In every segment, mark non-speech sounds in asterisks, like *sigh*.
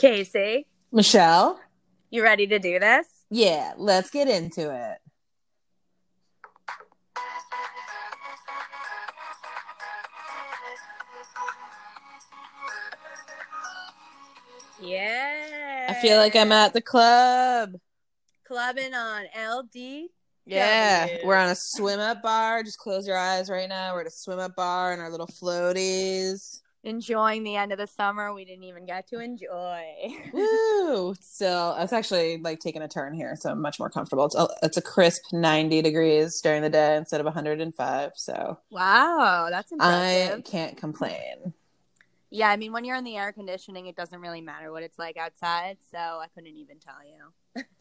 Casey, Michelle? you ready to do this? Yeah, let's get into it. Yeah. I feel like I'm at the club. clubbing on LD. Yeah, we're on a swim up bar. Just close your eyes right now. We're at a swim up bar in our little floaties. Enjoying the end of the summer we didn't even get to enjoy. *laughs* Woo! So it's actually like taking a turn here, so I'm much more comfortable. It's a, it's a crisp 90 degrees during the day instead of 105. So Wow, that's impressive. I can't complain. yeah, I mean, when you're in the air conditioning, it doesn't really matter what it's like outside, so I couldn't even tell you. *laughs*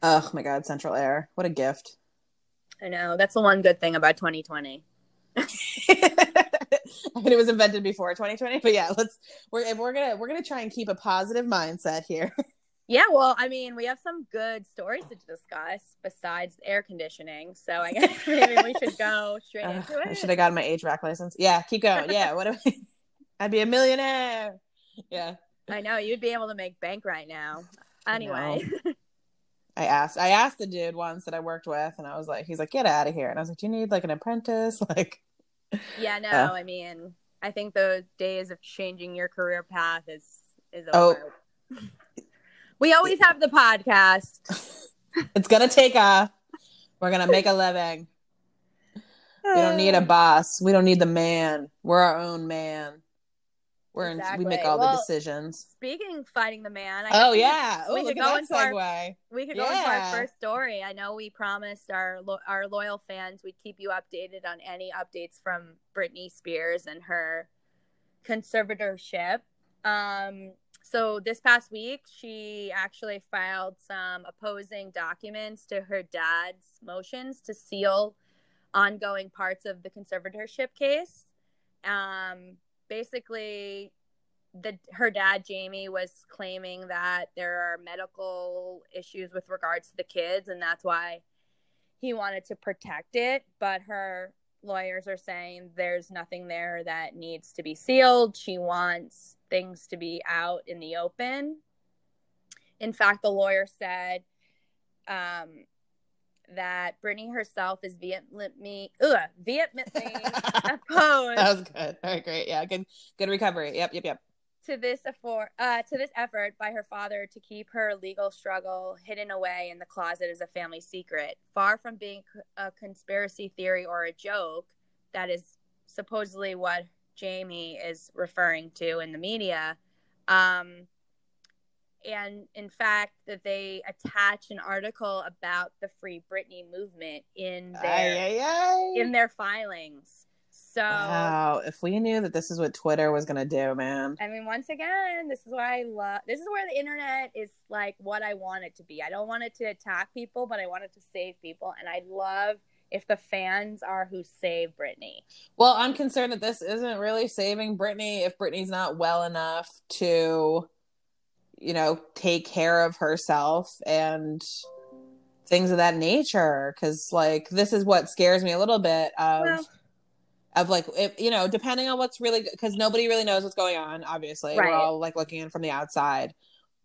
Oh my god, Central Air! What a gift. I know. That's the one good thing about 2020. *laughs* *laughs* I mean, it was invented before 2020, but yeah, let's we're we're gonna we're gonna try and keep a positive mindset here. *laughs* Yeah, well, I mean, we have some good stories to discuss besides air conditioning, so I guess *laughs* maybe we should go straight Ugh, into I it. should have gotten my HVAC license. Yeah, keep going. Yeah, what? If, I'd be a millionaire. Yeah, I know you'd be able to make bank right now. Anyway, I asked. I asked the dude once that I worked with, and I was like, he's like, get out of here. And I was like, do you need like an apprentice? Like, yeah, no, Uh. I mean, I think the days of changing your career path is is Oh. *laughs* We always have the podcast. *laughs* it's gonna take off. We're gonna make a living. We don't need a *sighs* boss. We don't need the man. We're our own man. We're in, we make all Well, the decisions. Speaking of fighting the man, I Oh yeah. We look could go into our- we could go into our first story. I know we promised our lo- our loyal fans we'd keep you updated on any updates from Britney Spears and her conservatorship. Um, so this past week, she actually filed some opposing documents to her dad's motions to seal ongoing parts of the conservatorship case. Um, basically, the her dad Jamie was claiming that there are medical issues with regards to the kids, and that's why he wanted to protect it. But her lawyers are saying there's nothing there that needs to be sealed. She wants things to be out in the open. In fact, the lawyer said um, that Britney herself is vehemently, ugh, vehemently *laughs* opposed That was good. All right, great. Yeah, good good recovery. Yep, yep, yep. to this effort, uh, to this effort by her father to keep her legal struggle hidden away in the closet as a family secret, far from being a conspiracy theory or a joke. That is supposedly what Jamie is referring to in the media. Um, and in fact, that they attach an article about the Free Britney movement in their Ay, ay, ay. in their filings. So. Wow, if we knew that this is what Twitter was gonna do, man. I mean, once again, this is why I love. This is where the internet is like what I want it to be. I don't want it to attack people, but I want it to save people, and I love if the fans are who save Britney. Well, I'm concerned that this isn't really saving Britney if Britney's not well enough to, you know, take care of herself and things of that nature. Because, like, this is what scares me a little bit of. Well- of like if you know depending on what's really because nobody really knows what's going on obviously Right. we're all like looking in from the outside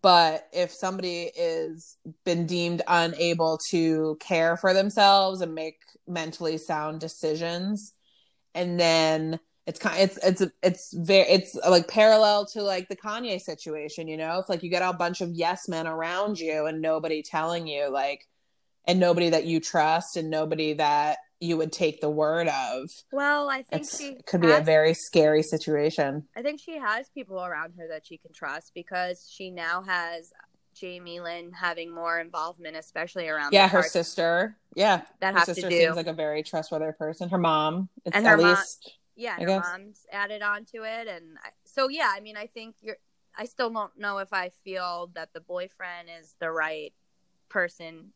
but if somebody is been deemed unable to care for themselves and make mentally sound decisions and then it's kind it's it's it's very it's like parallel to like the Kanye situation you know it's like you get a bunch of yes men around you and nobody telling you like and nobody that you trust and nobody that you would take the word of Well, I think it's, she it could be a very scary situation. I think she has people around her that she can trust because she now has Jamie Lynn having more involvement, especially around Yeah, her sister. Yeah, that her sister do. seems like a very trustworthy person. Her mom, it's And at her least. Yeah, I guess. mom's added on to it, and I, so yeah. I mean, I think you're. I still don't know if I feel that the boyfriend is the right person.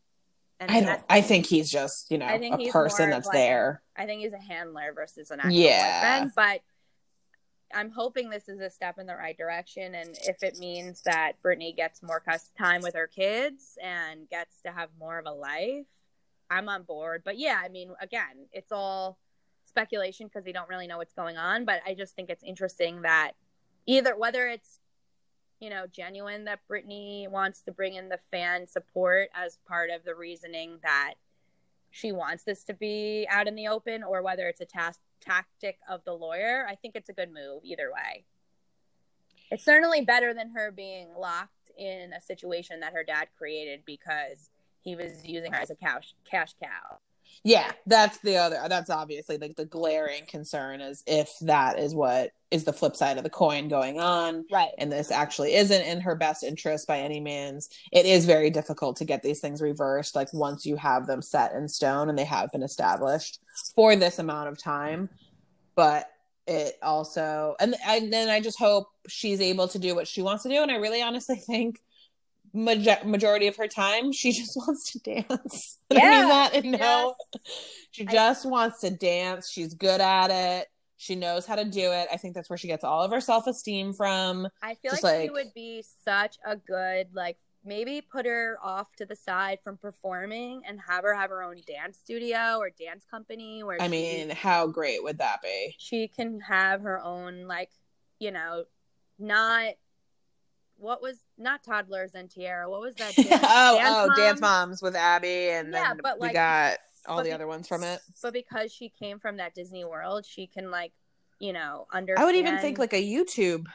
And I don't. I think he's just you know a person that's like- there. I think he's a handler versus an actual Yeah. boyfriend. But I'm hoping this is a step in the right direction, and if it means that Britney gets more time with her kids and gets to have more of a life, I'm on board. But yeah, I mean, again, it's all speculation because we don't really know what's going on. But I just think it's interesting that either whether it's you know, genuine that Britney wants to bring in the fan support as part of the reasoning that she wants this to be out in the open or whether it's a task tactic of the lawyer, I think it's a good move either way. It's certainly better than her being locked in a situation that her dad created because he was using her as a cash cash cow. Yeah, that's the other. That's obviously like the glaring concern is if that is what is the flip side of the coin going on, right? And this actually isn't in her best interest by any means. It is very difficult to get these things reversed. Like once you have them set in stone and they have been established for this amount of time, but it also and, and then I just hope she's able to do what she wants to do. And I really honestly *laughs* think majority of her time she *laughs* just wants to dance. Yeah, *laughs* i mean that and no she just I, wants to dance. She's good at it. She knows how to do it. I think that's where she gets all of her self-esteem from. I feel like, like she would be such a good like maybe put her off to the side from performing and have her have her own dance studio or dance company where i she, mean how great would that be? She can have her own like you know not what was not toddlers and Tiara? What was that? *laughs* Dance, oh, dance oh, moms? dance moms with Abby, and yeah, then but like, we got all the be- other ones from it. But because she came from that Disney world, she can like, you know, understand. I would even think like a YouTube,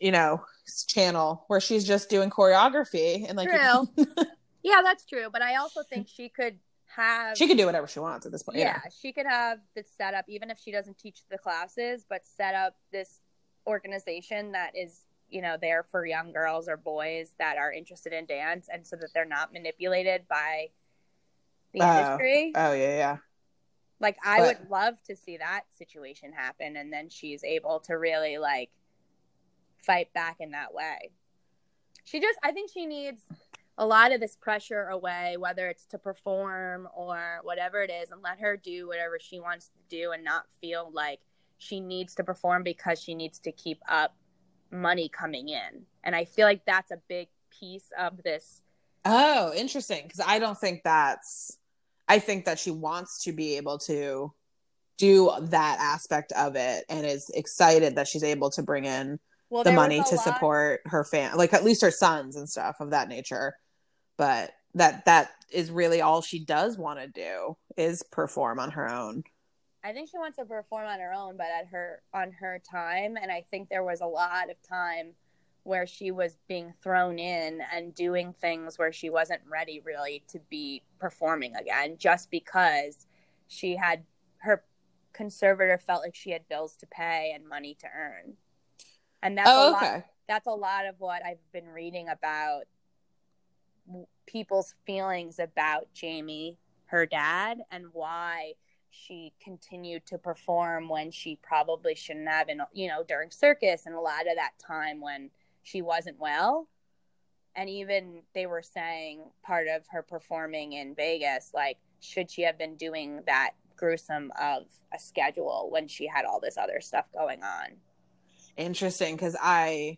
you know, channel where she's just doing choreography and like. True. *laughs* yeah, that's true. But I also think she could have. She could do whatever she wants at this point. Yeah, yeah, she could have the setup, even if she doesn't teach the classes, but set up this organization that is you know there for young girls or boys that are interested in dance and so that they're not manipulated by the oh. industry. Oh yeah yeah. Like i but... would love to see that situation happen and then she's able to really like fight back in that way. She just i think she needs a lot of this pressure away whether it's to perform or whatever it is and let her do whatever she wants to do and not feel like she needs to perform because she needs to keep up money coming in. And I feel like that's a big piece of this. Oh, interesting. Because I don't think that's, I think that she wants to be able to do that aspect of it and is excited that she's able to bring in well, the money to lot... support her fan, like at least her sons and stuff of that nature. But that that is really all she does want to do is perform on her own. I think she wants to perform on her own, but at her on her time. And I think there was a lot of time where she was being thrown in and doing things where she wasn't ready really to be performing again, just because she had her conservator felt like she had bills to pay and money to earn. And that's oh, a okay. that's a lot of what I've been reading about people's feelings about Jamie, her dad, and why she continued to perform when she probably shouldn't have and you know during circus and a lot of that time when she wasn't well. And even they were saying part of her performing in Vegas like should she have been doing that gruesome of a schedule when she had all this other stuff going on? Interesting cuz i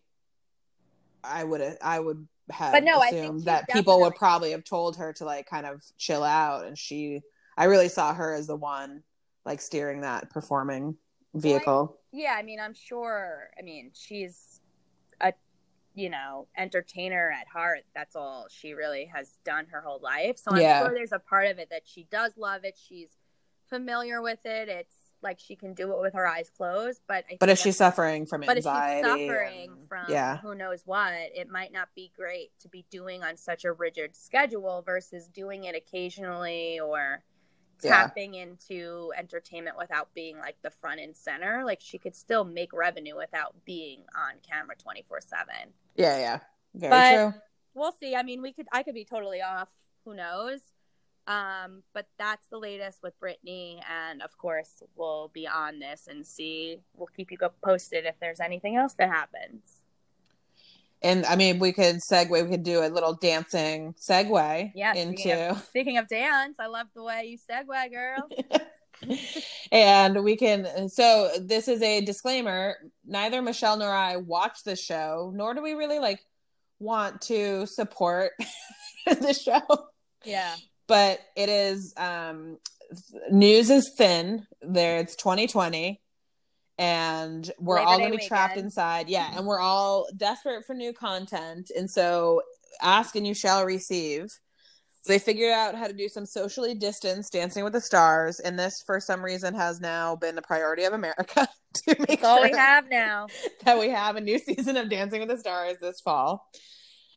i would i would have but no, assumed that people would probably have told her to like kind of chill out and she I really saw her as the one like steering that performing vehicle. Well, I, yeah, I mean, I'm sure. I mean, she's a you know entertainer at heart. That's all she really has done her whole life. So I'm yeah. sure there's a part of it that she does love it. She's familiar with it. It's like she can do it with her eyes closed. But but if she's suffering from but anxiety, but if she's suffering and, from yeah. who knows what, it might not be great to be doing on such a rigid schedule versus doing it occasionally or tapping yeah. into entertainment without being like the front and center. Like she could still make revenue without being on camera 24 7. Yeah, yeah. Very but true. We'll see. I mean, we could, I could be totally off. Who knows? Um, but that's the latest with Britney. And of course, we'll be on this and see. We'll keep you posted if there's anything else that happens and I mean, we could segue. We could do a little dancing segue yeah, into. Speaking of, speaking of dance, I love the way you segue, girl. *laughs* and we can. So this is a disclaimer. Neither Michelle nor I watch the show, nor do we really like want to support *laughs* the show. Yeah, but it is. um News is thin. There, it's 2020 and we're Labor all going to be trapped inside. Yeah, mm-hmm. and we're all desperate for new content, and so ask and you shall receive. So they figured out how to do some socially distanced Dancing with the Stars, and this, for some reason, has now been the priority of America *laughs* to make all we have now. that we have a new season of Dancing with the Stars this fall.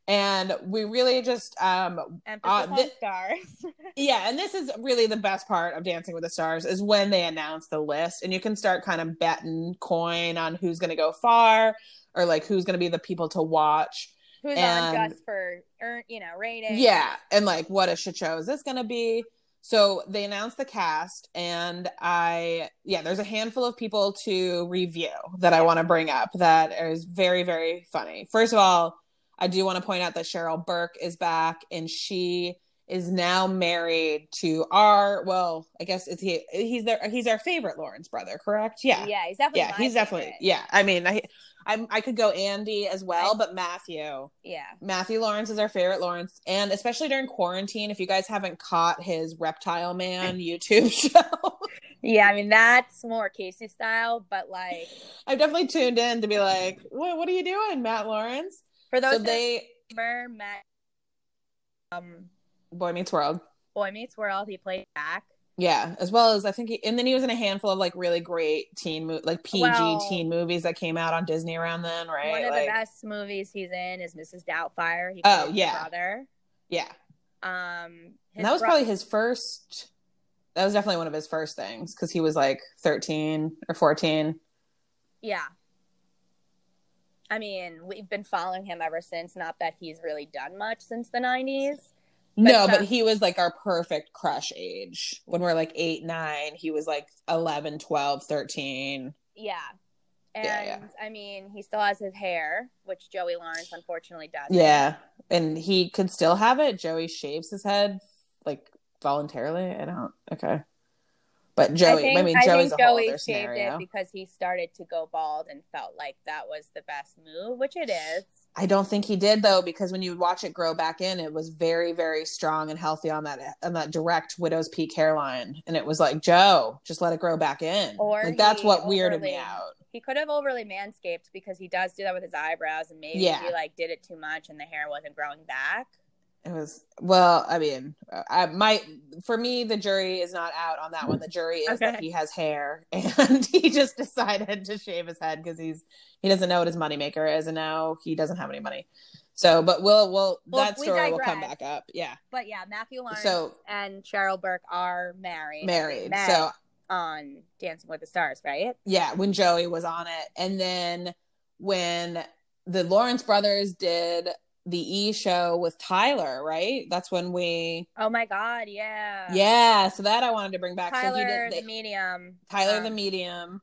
And we really just um Uh, on stars. *laughs* yeah, and this is really the best part of Dancing with the Stars is when they announce the list and you can start kind of betting coin on who's going to go far or like who's going to be the people to watch. Who's And- on just for earn, you know, rating? Yeah, and like what a shit show is this going to be? So they announced the cast and I yeah, there's a handful of people to review that I want to bring up that is very very funny. First of all, I do want to point out that Cheryl Burke is back and she is now married to our well, I guess it's he he's their he's our favorite Lawrence brother, correct? Yeah. yeah, he's definitely. Yeah, he's definitely yeah. I mean, I I I could go Andy as well, but Matthew yeah. Matthew Lawrence is our favorite Lawrence, and especially during quarantine, if you guys haven't caught his Reptile Man *laughs* YouTube show, Yeah, I mean that's more Casey style, but like *laughs* I've definitely tuned in to be like, "What? What are you doing, Matt Lawrence?" For those So they, remember, Matt, um, Boy Meets World, Boy Meets World, he played back. yeah, as well as I think, he, and then he was in a handful of like really great teen, mo- like PG Well- teen movies that came out on Disney around then, right? One of Like, the best movies he's in is Mrs. Doubtfire. He Oh, yeah. brother. yeah, Um, that was bro- probably his first. That was definitely one of his first things because he was like thirteen or fourteen. yeah. I mean, we've been following him ever since. Not that he's really done much since the '90s. No, But, but uh, he was like our perfect crush age. When we're like 8, 9, he was like 11, 12, 13. Yeah. And Yeah, yeah. I mean, he still has his hair, which Joey Lawrence unfortunately doesn't. Yeah. And he could still have it. Joey shaves his head like voluntarily. I don't. Okay. But Joey, I, think, mean, I Joey's think a whole Joey shaved scenario. it because he started to go bald and felt like that was the best move, which it is. I don't think he did though, because when you watch it grow back in, it was very, very strong and healthy on that on that direct widow's peak hairline, and it was like Joe, just let it grow back in. Or like that's what weirded me out. He could have overly manscaped because he does do that with his eyebrows, and maybe Yeah. he like did it too much and the hair wasn't growing back. It was well. I mean, I my for me, the jury is not out on that one. The jury is that he has hair, *laughs* and he just decided to shave his head because he's he doesn't know what his moneymaker is, and now he doesn't have any money. So, but we'll we'll, Well, that we story will come back up. Yeah, But yeah, Matthew Lawrence So- and Cheryl Burke are married. Married. So on Dancing with the Stars, right? yeah, when Joey was on it, and then when the Lawrence brothers did the E show with Tyler, right? That's when we Oh my God, yeah. yeah. So that I wanted to bring back. so Tyler, did the medium. Tyler um, the medium.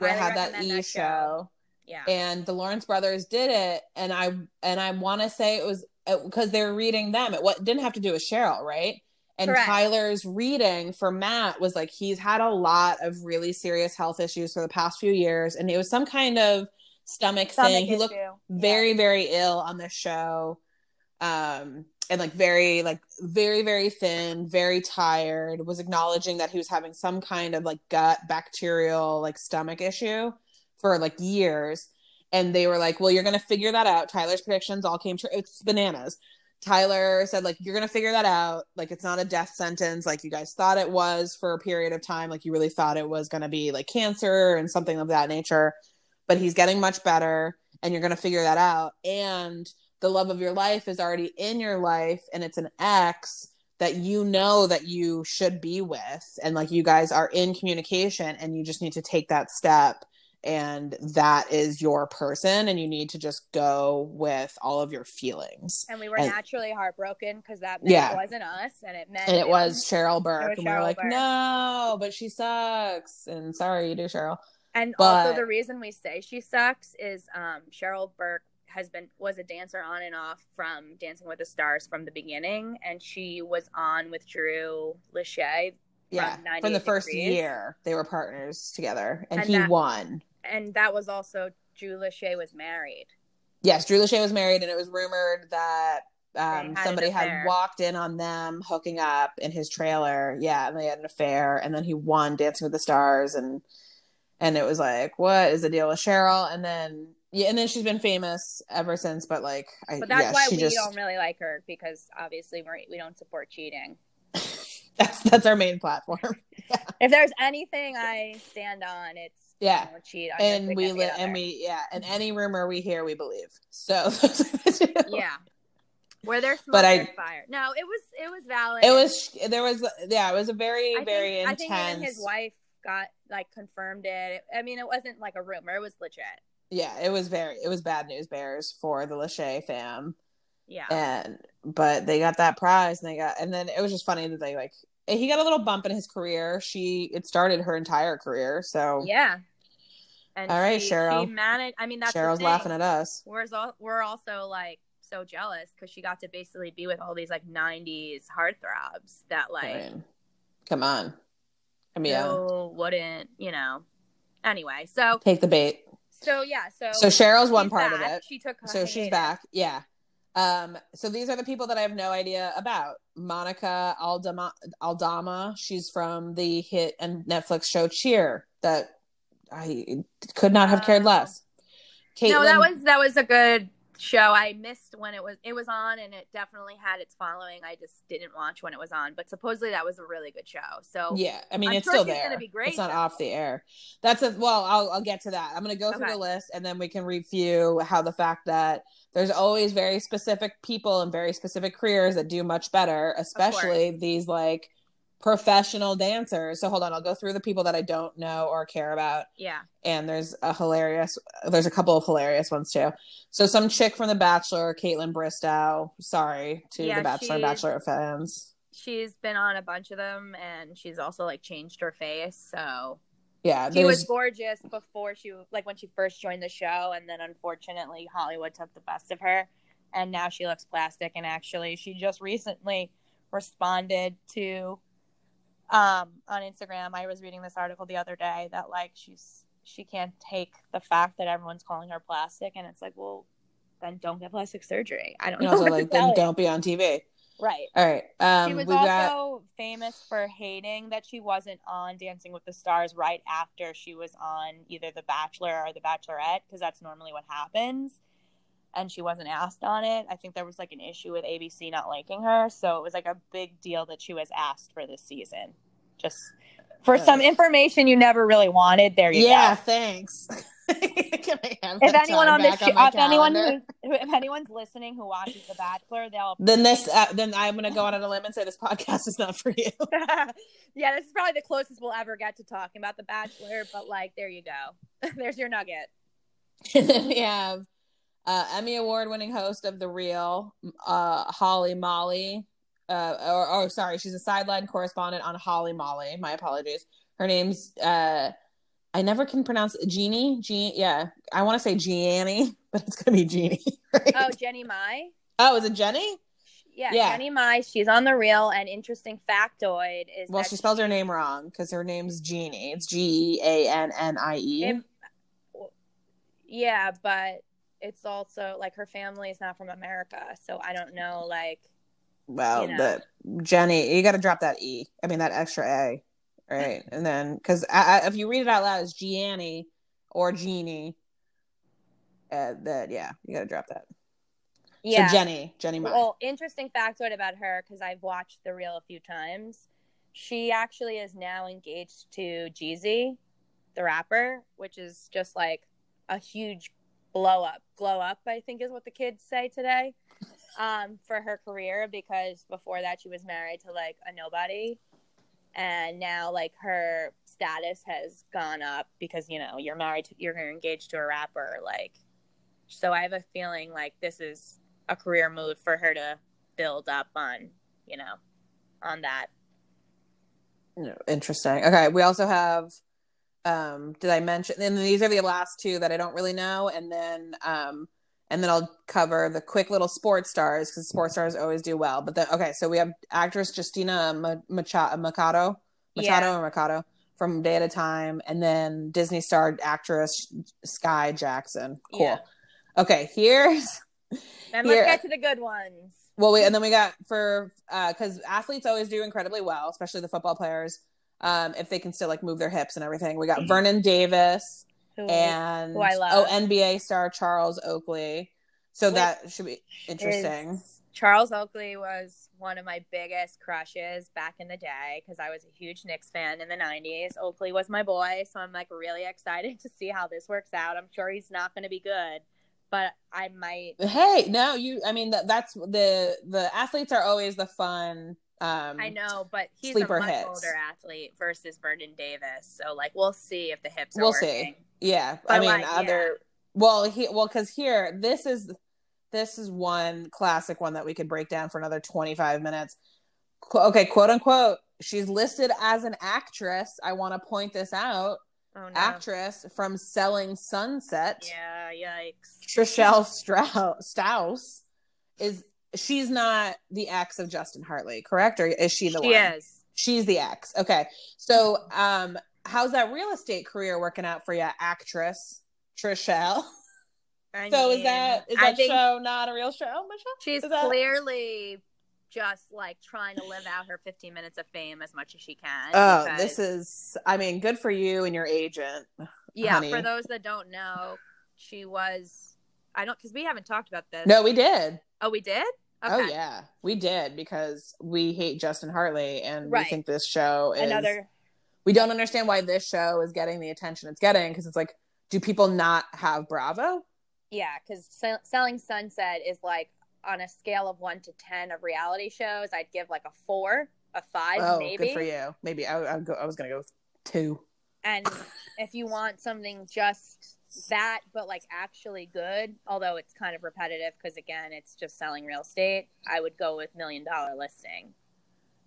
We had that E that show. show. Yeah. and the Lawrence brothers did it, and I and I want to say it was because they were reading them. It what didn't have to do with Cheryl, right? And Correct. Tyler's reading for Matt was like he's had a lot of really serious health issues for the past few years, and it was some kind of stomach, Stomach thing. He looked issue. very very ill on the show. Um and like very like very very thin very tired was acknowledging that he was having some kind of like gut bacterial like stomach issue for like years. And they were like well you're gonna figure that out. Tyler's predictions all came true. It's bananas. Tyler said like you're gonna figure that out. Like it's not a death sentence. Like you guys thought it was for a period of time. Like you really thought it was gonna be like cancer and something of that nature but he's getting much better and you're going to figure that out. And the love of your life is already in your life and it's an ex that you know that you should be with. And like you guys are in communication and you just need to take that step and that is your person and you need to just go with all of your feelings. And we were And- naturally heartbroken because that meant Yeah. it wasn't us, and it meant and it was Cheryl Burke was and we were like Burke. no but she sucks. And sorry you do Cheryl And But- also the reason we say she sucks is um, Cheryl Burke has been was a dancer on and off from Dancing with the Stars from the beginning, and she was on with Drew Lachey, yeah From from the first Degrees. year they were partners together and, And he that- won and that was also Drew Lachey was married. Yes, Drew Lachey was married, and it was rumored that um, had somebody had walked in on them hooking up in his trailer. Yeah, and they had an affair, and then he won Dancing with the Stars, and and it was like, what is the deal with Cheryl? And then yeah, and then she's been famous ever since. But like, I, But that's yeah, why we just don't really like her because obviously we're, we don't support cheating. *laughs* that's that's our main platform. *laughs* If there's anything I stand on, it's Yeah. don't cheat on your and we li- and we yeah, and mm-hmm. any rumor we hear, we believe. So *laughs* yeah. Where there's smoke, But I- there's fire. No, it was it was valid. It was there was yeah, it was a very I very think, I intense. think his wife got like confirmed it. I mean, it wasn't like a rumor; it was legit. yeah, it was very it was bad news bears for the Lachey fam. Yeah, and but they got that prize and they got and then it was just funny that they like he got a little bump in his career she it started her entire career so yeah. And All right, she, Cheryl. She managed. I mean, that's cheryl's laughing at us We're al- we're also like so jealous because she got to basically be with all these like '90s heartthrobs that like come on yeah. who wouldn't, you know. Anyway, so take the bait so yeah, so so cheryl's one part back. of it She took her so she's back yeah um so these are the people that i have no idea about monica aldama aldama she's from the hit and netflix show cheer that i could not have cared Oh. less Caitlin, No, that was that was a good show. I missed when it was it was on, and it definitely had its following. I just didn't watch when it was on, but supposedly that was a really good show. So Yeah, I mean I'm it's sure still there. gonna be great, It's not though. off the air. That's a well. I'll I'll get to that. I'm gonna go through Okay. the list and then we can review how the fact that there's always very specific people and very specific careers that do much better, especially these like professional dancers. So hold on, I'll go through the people that I don't know or care about yeah, and there's a hilarious there's a couple of hilarious ones too so some chick from the bachelor Kaitlyn Bristowe sorry to Yeah, the bachelor bachelor fans she's been on a bunch of them, and she's also like changed her face. So yeah she was gorgeous before she like when she first joined the show, and then unfortunately Hollywood took the best of her, and now she looks plastic. And actually, she just recently responded to um on Instagram. I was reading this article the other day that like she's she can't take the fact that everyone's calling her plastic, and it's like, well, then don't get plastic surgery. I don't know. also like then don't be on tv right. all right um she was also got famous for hating that she wasn't on Dancing with the Stars right after she was on either The Bachelor or The Bachelorette, because that's normally what happens. And she wasn't asked on it. I think there was like an issue with ABC not liking her. So it was like a big deal that she was asked for this season. Just for some information you never really wanted. There you yeah go. Yeah, thanks *laughs* Can I have If anyone on this, my if anyone, who, if anyone's listening who watches The Bachelor, they'll then this uh, then i'm gonna go out on a limb and say this podcast is not for you *laughs* yeah, this is probably the closest we'll ever get to talking about The Bachelor, but like, there you go. *laughs* There's your nugget. and then we have uh, Emmy award winning host of The Real, uh, Holey Moley. Uh, or, or sorry, she's a sideline correspondent on Holey Moley. My apologies. Her name's uh, I never can pronounce it. Jeannie. Jean, yeah, I want to say Gianni, *laughs* but it's gonna be Jeannie. *laughs* Right? Oh, Jenny Mai. oh, is it Jenny? Yeah, Yeah. Jenny Mai. She's on The Real, and interesting factoid is Well, she spells her name wrong because her name's Jeannie. It's G E A N N I E. Yeah, but it's also like her family is not from America, so I don't know. Like, Well, you know. the Jenny, you got to drop that E. I mean that extra A, right? *laughs* and then because if you read it out loud, it's Gianni or Jeannie. Uh, that yeah, you got to drop that. yeah. So Jenny, Jenny Mai. Well, interesting factoid about her because I've watched The Real a few times. She actually is now engaged to Jeezy, the rapper, which is just like a huge blow up. Glow up, I think, is what the kids say today. Um, for her career because before that she was married to like a nobody, and now like her status has gone up because you know you're married to you're engaged to a rapper like. So I have a feeling like this is a career move for her to build up on, you know, on that. Interesting. Okay, we also have. Um, did I mention? And these are the last two that I don't really know, and then um, and then I'll cover the quick little sports stars because sports stars always do well. But then, okay, so we have actress Justina Ma- Macha- Machado, Machado Yeah. or Mercado from Day at a Time, and then Disney star actress Skai Jackson. Cool. Yeah. Okay, here's And let's get to the good ones. well, we, and then we got for uh because athletes always do incredibly well, especially the football players. Um, if they can still like move their hips and everything. We got Mhm. Vernon Davis Who, and who oh NBA star Charles Oakley. So Which that should be interesting. is- Charles Oakley was one of my biggest crushes back in the day because I was a huge Knicks fan in the 90s. Oakley was my boy, so I'm like really *laughs* excited to see how this works out. I'm sure he's not going to be good, but I might. Hey, no, you. I mean, that, that's the the athletes are always the fun. Um, I know, but he's a much hits. older athlete versus Vernon Davis. So, like, we'll see if the hips We'll working. see. Yeah, I mean, like, other. Well, he well because here this is this is one classic one that we could break down for another twenty five minutes. Qu- Okay, quote unquote. She's listed as an actress. I want to point this out. Oh, no. Actress from Selling Sunset. Yeah, yikes. Trishelle Strauss, Strauss is she's not the ex of Justin Hartley, correct? Or is she the She one? is. She's the ex. Okay. So, um, how's that real estate career working out for you, actress Trishelle? *laughs* I So is that is that show not a real show, Michelle? she's that- clearly just like trying to live out her 15 minutes of fame as much as she can. Oh, because- this is I mean, good for you and your agent. yeah. honey. For those that don't know, she was. I don't because we haven't talked about this. No, we did. Oh, we did. Oh, okay. Oh yeah. We did because we hate Justin Hartley and Right. we think this show is Another. we don't understand why this show is getting the attention it's getting because it's like do people not have bravo Yeah, because Selling Sunset is like on a scale of one to ten of reality shows. I'd give like a four, a five, oh maybe. good for you maybe i, I, go, I was gonna go with two And if you want something just that, but like actually good, although it's kind of repetitive because again, it's just selling real estate, I would go with Million Dollar Listing.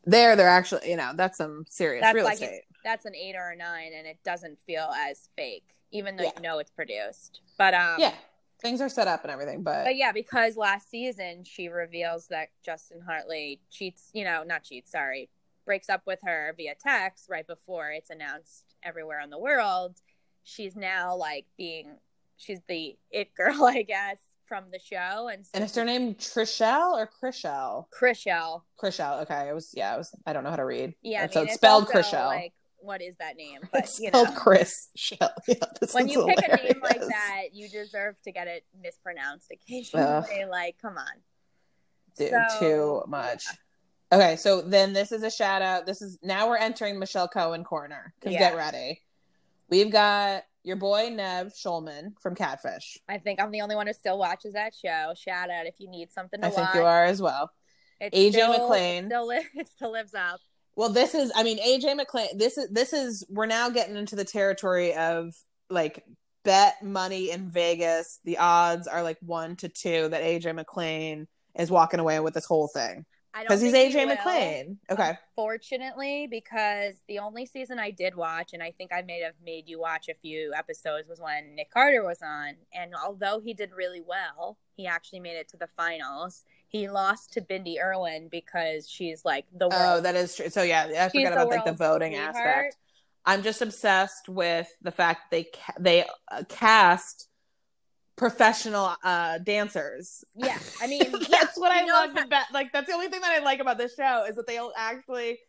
there they're actually you know that's some serious That's real like estate That's an eight or a nine, and it doesn't feel as fake, even though Yeah. you know it's produced. But um, yeah things are set up and everything but, But yeah, because last season she reveals that Justin Hartley cheats, you know, not cheats, sorry, breaks up with her via text right before it's announced everywhere in the world. She's now like being, she's the it girl, *laughs* I guess, from the show. And, so and is her name trishelle or chrishelle Chrishell. chrishelle okay it was yeah it was i don't know how to read Yeah, I so it's it's spelled also, Chrishell Like, what is that name? *laughs* But it's you spelled know, chris shell *laughs* yeah, this when you pick a name like that, you deserve to get it mispronounced occasionally. Like, come on. Dude, So, too much. Okay, so then this is a shout out. This is now we're entering Michelle Cohen corner. Because Yeah. get ready. We've got your boy Nev Schulman from Catfish. I think I'm the only one who still watches that show. Shout out if you need something to I think watch. you are as well. It's AJ still- McLean. It still, li- *laughs* it still lives up. Well, this is I mean AJ McLean. This is this is we're now getting into the territory of like bet money in Vegas. The odds are like one to two that AJ McLean is walking away with this whole thing because he's think he AJ McLean. Okay, Fortunately, because the only season I did watch, and I think I may have made you watch a few episodes, was when Nick Carter was on. And although he did really well, he actually made it to the finals. He lost to Bindi Irwin because she's like the world. Oh, that is true. So yeah, I She's forgot about like the voting sweetheart. aspect. I'm just obsessed with the fact they ca- they uh, cast professional uh dancers. yeah, I *laughs* mean, that's yeah, what I knows love the best. Like that's the only thing that I like about this show is that they'll actually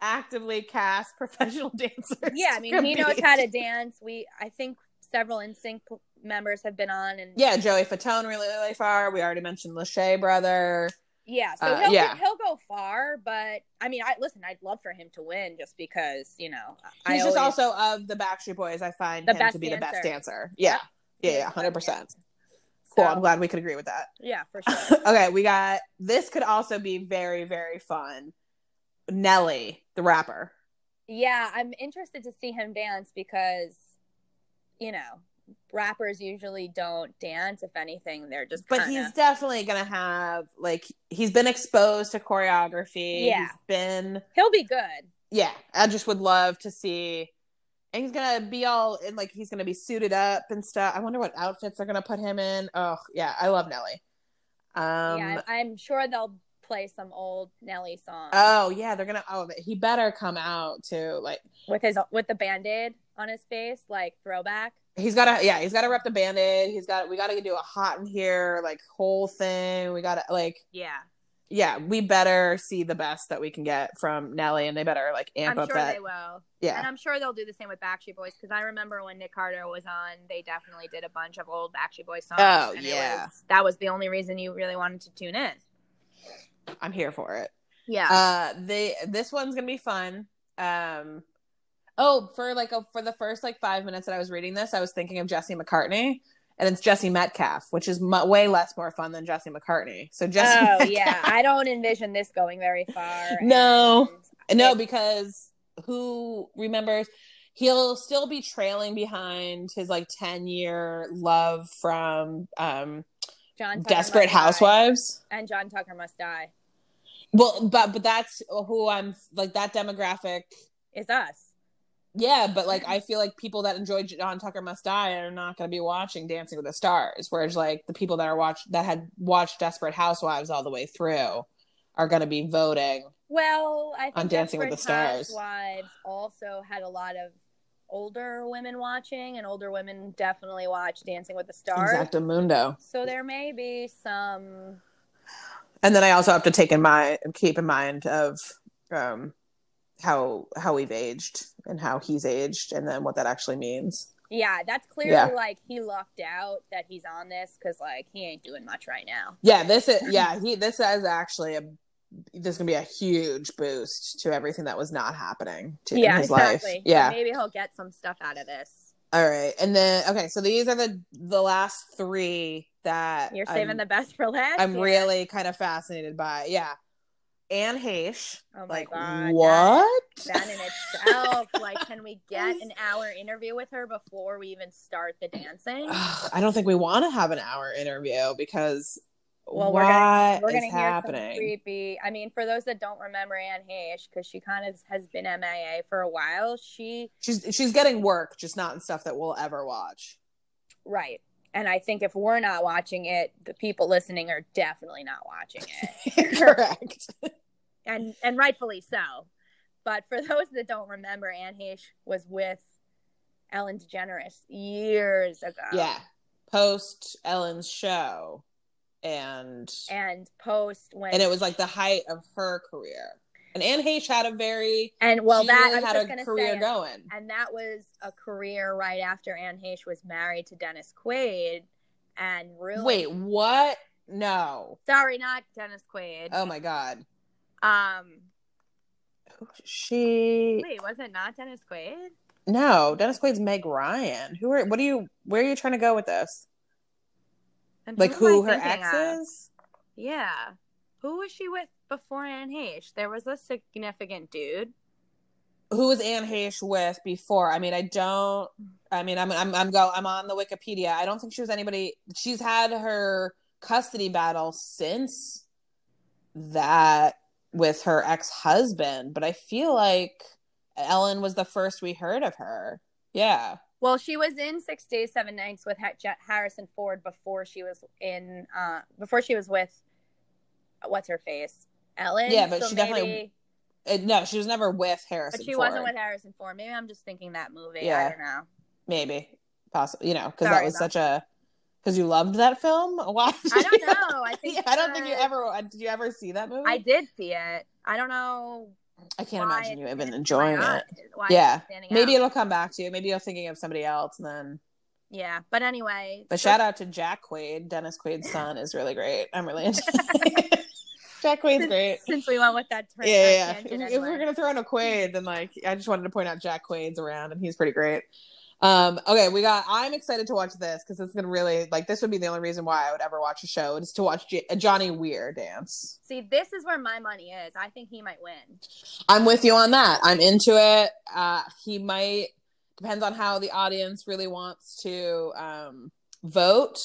actively cast *laughs* professional dancers. Yeah, I mean, he knows how to dance. We, I think, several NSYNC members have been on, and Yeah, Joey Fatone really really far. We already mentioned Lachey brother. Yeah, so Uh, he'll yeah. he'll go far, but I mean, I listen. I'd love for him to win, just because you know. I He's just always- also of the Backstreet Boys. I find him to be the best dancer. dancer. Yeah, Yep. Yeah, yeah, hundred percent. Cool. So, I'm glad we could agree with that. Yeah, for *laughs* sure. okay, we got this could also be very, very fun. Nelly, the rapper. yeah, I'm interested to see him dance because, you know, rappers usually don't dance. If anything, they're just. But kinda- he's definitely gonna have like he's been exposed to choreography. Yeah. He's been he'll be good. yeah. I just would love to see and he's gonna be all in like he's gonna be suited up and stuff. I wonder what outfits they're gonna put him in. Oh yeah, I love Nelly. Um yeah, I'm sure they'll play some old Nelly song. Oh yeah, they're gonna. Oh, he better come out to like. with his with the band aid on his face, like throwback. He's got to. Yeah, he's got to rep the band-aid. He's got. We got to do a hot in here like whole thing. We got to like. Yeah, yeah, we better see the best that we can get from Nelly, and they better like amp I'm up sure that. they will. Yeah, and I'm sure they'll do the same with Backstreet Boys because I remember when Nick Carter was on, they definitely did a bunch of old Backstreet Boys songs. Oh, and it yeah. was- that was the only reason you really wanted to tune in. I'm here for it. Yeah. Uh, they this one's gonna be fun. Um, oh, for like a, for the first like five minutes that I was reading this, I was thinking of Jesse McCartney, and it's Jesse Metcalfe, which is mu- way less more fun than Jesse McCartney. So Jesse, oh Metcalfe- yeah, I don't envision this going very far. *laughs* No. and no, because who remembers? He'll still be trailing behind his like ten year love from um, John Tucker Desperate Must Die. Housewives. and John Tucker must die Well, but but that's who I'm like that demographic is us. Yeah, but like I feel like people that enjoy John Tucker Must Die are not going to be watching Dancing with the Stars, whereas like the people that are watch that had watched Desperate Housewives all the way through are going to be voting. Well, I think On Dancing with the Desperate Stars. Housewives also had a lot of older women watching, and older women definitely watch Dancing with the Stars. Exactamundo. So there may be some. And then I also have to take in mind keep in mind of um how how we've aged and how he's aged and then what that actually means. Yeah, that's clearly Yeah. like he lucked out that he's on this because like he ain't doing much right now. Yeah, this is yeah, he this is actually a there's to be a huge boost to everything that was not happening to in yeah, his exactly. life. Yeah. So maybe he'll get some stuff out of this. All right, and then okay, so these are the the last three that You're saving I'm, the best for last. I'm yeah. really kind of fascinated by. Yeah, Anne Heche. Oh my Like god. what? That, that in itself, *laughs* like, can we get an hour interview with her before we even start the dancing? I don't think we want to have an hour interview because Well, what we're gonna we're gonna hear happening? creepy. I mean, for those that don't remember Anne Heche, because she kind of has been MIA for a while, she She's she's getting work, just not in stuff that we'll ever watch. right. And I think if we're not watching it, the people listening are definitely not watching it. *laughs* Correct. and and rightfully so. But for those that don't remember, Anne Heche was with Ellen DeGeneres years ago. yeah. Post Ellen's show, and And post when and it was like the height of her career. And Anne Heche had a very and well that really I was had a career say, going. and that was a career right after Anne Heche was married to Dennis Quaid, and really Wait, what? No. sorry, not Dennis Quaid. Oh my god. Um, She wait, was it not Dennis Quaid? no. Dennis Quaid's Meg Ryan. Who are? What are you? Where are you trying to go with this? And Like am who her ex of? is? Yeah, who was she with before Anne Heche? There was a significant dude. Who was Anne Heche with before? I mean, I don't. I mean, I'm I'm I'm go. I'm on the Wikipedia. I don't think she was anybody. She's had her custody battle since that with her ex husband, but I feel like Ellen was the first we heard of her. Yeah. Well, she was in Six Days, Seven Nights with Harrison Ford before she was in uh before she was with what's her face Ellen. Yeah, but So she definitely- Uh, no, she was never with Harrison. But she Ford. wasn't with Harrison Ford. Maybe I'm just thinking that movie. Yeah. I don't know. maybe possible you know because that was such a because you loved that film *laughs* why I don't know. I *laughs* think yeah, i don't think you ever did you ever see that movie I did see it. I don't know. i can't imagine you even enjoying it Yeah. maybe out. it'll come back to you maybe you're thinking of somebody else and then Yeah, but anyway. but so- shout out to jack quaid dennis quaid's son is really great i'm really *laughs* jack quaid's since, great Since we went with that. Tra- yeah, yeah, that yeah. If, if we're gonna throw in a Quaid, then like I just wanted to point out Jack Quaid's around, and he's pretty great. Um, okay, we got. I'm excited to watch this because it's gonna really like. This would be the only reason why I would ever watch a show is to watch J- Johnny Weir dance. See, this is where my money is. I think he might win. I'm with you on that. I'm into it. Uh, he might depends on how the audience really wants to um, vote,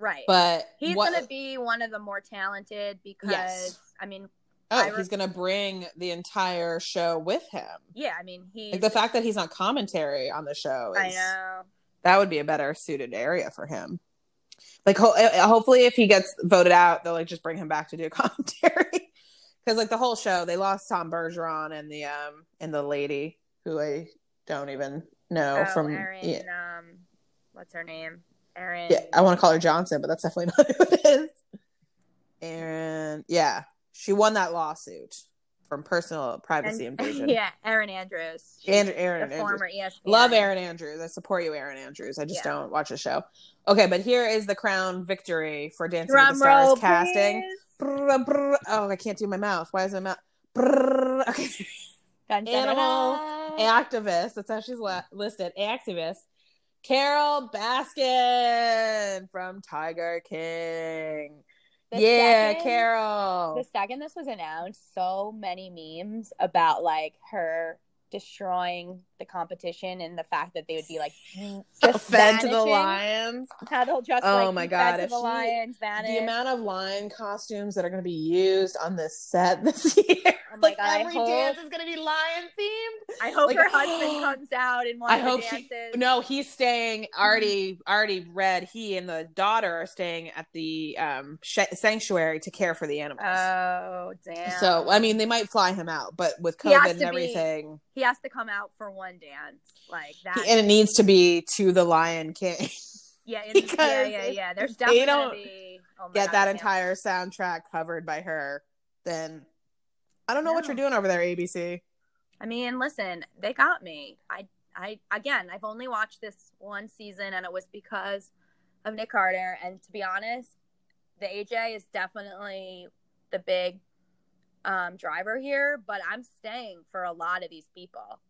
Right. but He's what- going to be one of the more talented because, Yes. I mean, oh, re- he's gonna bring the entire show with him. yeah, I mean, he. Like the fact that he's not commentary on the show. Is, I know. that would be a better suited area for him. Like ho- uh, hopefully if he gets voted out, they'll like just bring him back to do *laughs* commentary. Because like the whole show, they lost Tom Bergeron and the um and the lady who I don't even know oh, from Erin, yeah, um, what's her name? Erin. yeah, I want to call her Johnson, but that's definitely *laughs* not who it is. Erin, yeah, She won that lawsuit from personal privacy And- *laughs* invasion. yeah, Erin Andrews. She's Erin, Erin Andrews. former ESPN. Love Erin Andrews. I support you, Erin Andrews. I just Yeah. don't watch the show. Okay, but here is the crown victory for Dancing Drum with the Stars roll, casting. Brr, brr. Oh, I can't do my mouth. Why is my mouth? Brr. *laughs* Okay. Dun, dun, Animal dun. activist. That's how she's la- listed. Activist. Carole Baskin from Tiger King. The yeah, second- Carole. The second this was announced, so many memes about like her destroying the competition and the fact that they would be like *laughs* just Fed to the lions. How they'll just Oh like my God, fed to if the she- lions vanish. The amount of lion costumes that are going to be used on this set *laughs* this year. My like I every hope- dance is going to be lion themed. I hope like- her husband *gasps* comes out in one I hope the she. dances. No, he's staying. Already, already read. He and the daughter are staying at the um sh- sanctuary to care for the animals. Oh damn! so I mean, they might fly him out, but with He has COVID and to be- everything, he has to come out for one dance like that. he- and it needs to be to the Lion King. yeah, *laughs* because yeah, yeah, yeah. There's they definitely don't be oh Get God, that entire soundtrack covered by her, then I don't know what you're doing over there, ABC. I mean, listen, they got me. I, I again, I've only watched this one season, and it was because of Nick Carter. And to be honest, the AJ is definitely the big um, driver here. But I'm staying for a lot of these people.